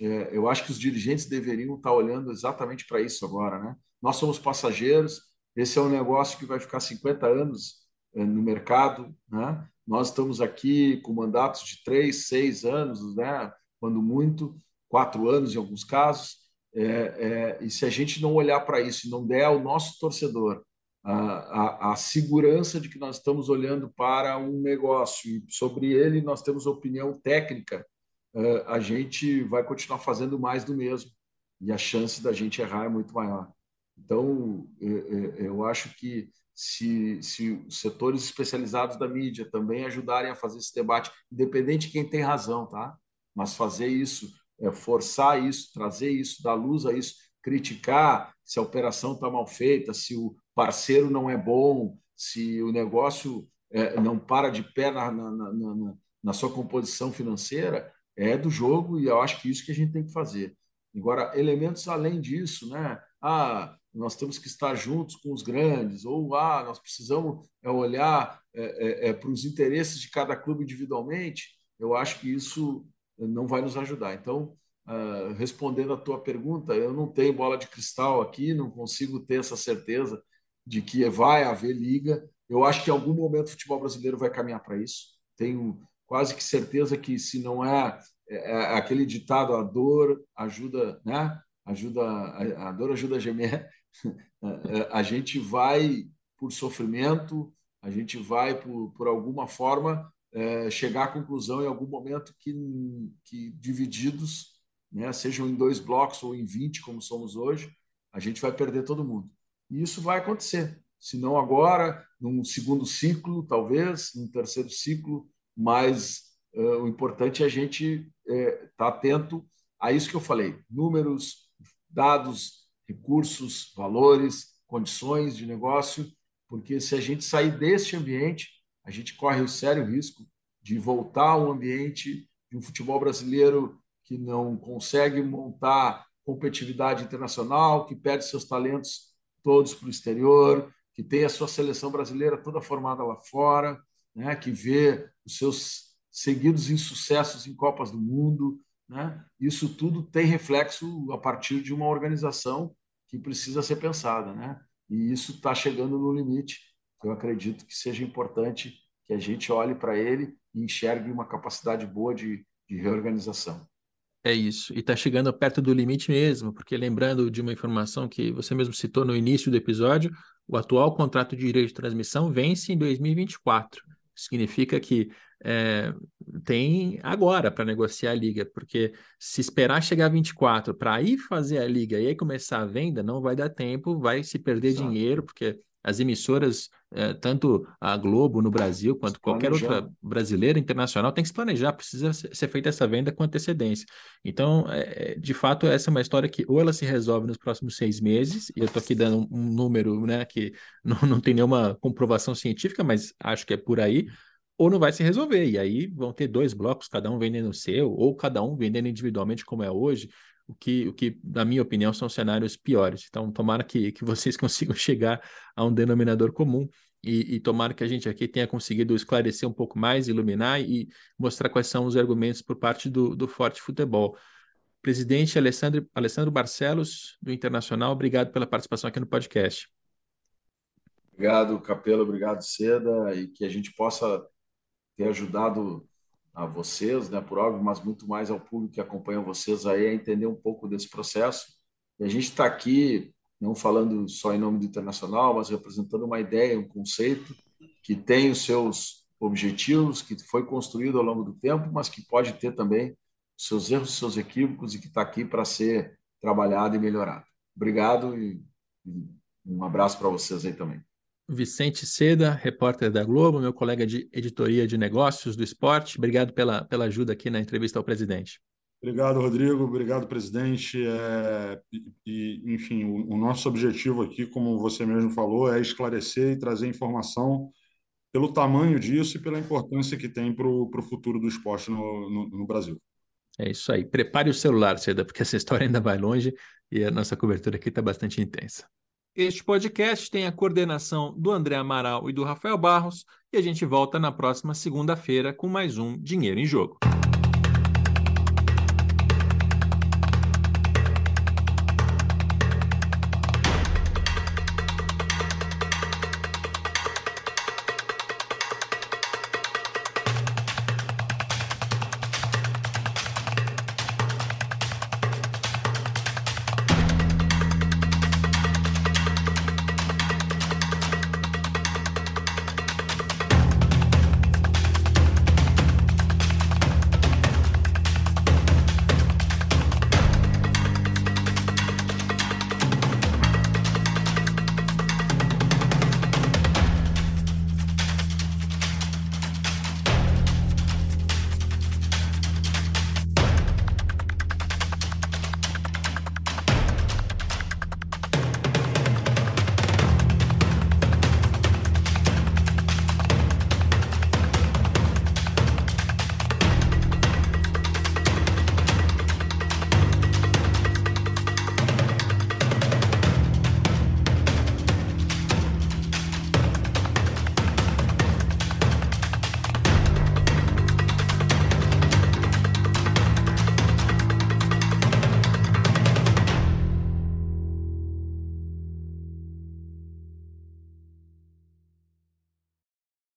é, eu acho que os dirigentes deveriam estar olhando exatamente para isso agora. Né? Nós somos passageiros, esse é um negócio que vai ficar 50 anos é, no mercado. Né? Nós estamos aqui com mandatos de três, seis anos, né? quando muito, quatro anos em alguns casos. É, é, e se a gente não olhar para isso e não der ao nosso torcedor a, a, segurança de que nós estamos olhando para um negócio e sobre ele nós temos opinião técnica, uh, a gente vai continuar fazendo mais do mesmo e a chance da gente errar é muito maior. Então, eu, eu acho que se, se os setores especializados da mídia também ajudarem a fazer esse debate, independente de quem tem razão, tá? Mas fazer isso, forçar isso, trazer isso, dar luz a isso, criticar se a operação está mal feita, se o parceiro não é bom, se o negócio é, não para de pé na, na, na, na sua composição financeira, é do jogo e eu acho que isso que a gente tem que fazer. Agora, elementos além disso, né? Ah, nós temos que estar juntos com os grandes, ou ah, nós precisamos é, olhar é, é, é para os interesses de cada clube individualmente, eu acho que isso não vai nos ajudar. Então, uh, respondendo à tua pergunta, eu não tenho bola de cristal aqui, não consigo ter essa certeza de que vai haver liga. Eu acho que em algum momento o futebol brasileiro vai caminhar para isso. Tenho quase que certeza que se não é, é, é aquele ditado a dor ajuda, né? Ajuda a, a dor ajuda a gemer. a gente vai por sofrimento, a gente vai por, por alguma forma é, chegar à conclusão em algum momento que, que divididos, né, sejam em dois blocos ou em 20, como somos hoje, a gente vai perder todo mundo. E isso vai acontecer. Se não agora, num segundo ciclo, talvez, num terceiro ciclo, mas uh, o importante é a gente estar é, tá atento a isso que eu falei: números, dados, recursos, valores, condições de negócio, porque se a gente sair deste ambiente, a gente corre o sério risco de voltar a um ambiente de um futebol brasileiro que não consegue montar competitividade internacional, que perde seus talentos todos para o exterior, que tem a sua seleção brasileira toda formada lá fora, né, que vê os seus seguidos insucessos em Copas do Mundo. Né? Isso tudo tem reflexo a partir de uma organização que precisa ser pensada. Né? E isso está chegando no limite. Eu acredito que seja importante que a gente olhe para ele e enxergue uma capacidade boa de, de reorganização. É isso, e está chegando perto do limite mesmo, porque lembrando de uma informação que você mesmo citou no início do episódio, o atual contrato de direito de transmissão vence em 2024 significa que é, tem agora para negociar a liga, porque se esperar chegar a 24 para ir fazer a liga e aí começar a venda, não vai dar tempo, vai se perder Exato. dinheiro, porque as emissoras, é, tanto a Globo no Brasil quanto qualquer outra brasileira internacional, tem que se planejar, precisa ser feita essa venda com antecedência. Então, é, de fato, essa é uma história que ou ela se resolve nos próximos seis meses, e eu estou aqui dando um, número né, que não, não tem nenhuma comprovação científica, mas acho que é por aí, ou não vai se resolver. E aí vão ter dois blocos, cada um vendendo o seu, ou cada um vendendo individualmente, como é hoje o que, o que, na minha opinião, são cenários piores. Então, tomara que, que vocês consigam chegar a um denominador comum e, e tomara que a gente aqui tenha conseguido esclarecer um pouco mais, iluminar e mostrar quais são os argumentos por parte do, do Forte Futebol. Presidente Alessandro, Alessandro Barcelos, do Internacional, obrigado pela participação aqui no podcast. Obrigado, Capelo, obrigado, Seda, e que a gente possa ter ajudado a vocês, né, por algo, mas muito mais ao público que acompanha vocês aí a entender um pouco desse processo. E a gente está aqui não falando só em nome do internacional, mas representando uma ideia, um conceito que tem os seus objetivos, que foi construído ao longo do tempo, mas que pode ter também seus erros, os seus equívocos e que está aqui para ser trabalhado e melhorado. Obrigado e um abraço para vocês aí também. Vicente Seda, repórter da Globo, meu colega de editoria de negócios do esporte. Obrigado pela, pela ajuda aqui na entrevista ao presidente. Obrigado, Rodrigo. Obrigado, presidente. É, e, enfim, o, o, nosso objetivo aqui, como você mesmo falou, é esclarecer e trazer informação pelo tamanho disso e pela importância que tem para o futuro do esporte no, no, no Brasil. É isso aí. Prepare o celular, Seda, porque essa história ainda vai longe e a nossa cobertura aqui está bastante intensa. Este podcast tem a coordenação do André Amaral e do Rafael Barros e a gente volta na próxima segunda-feira com mais um Dinheiro em Jogo.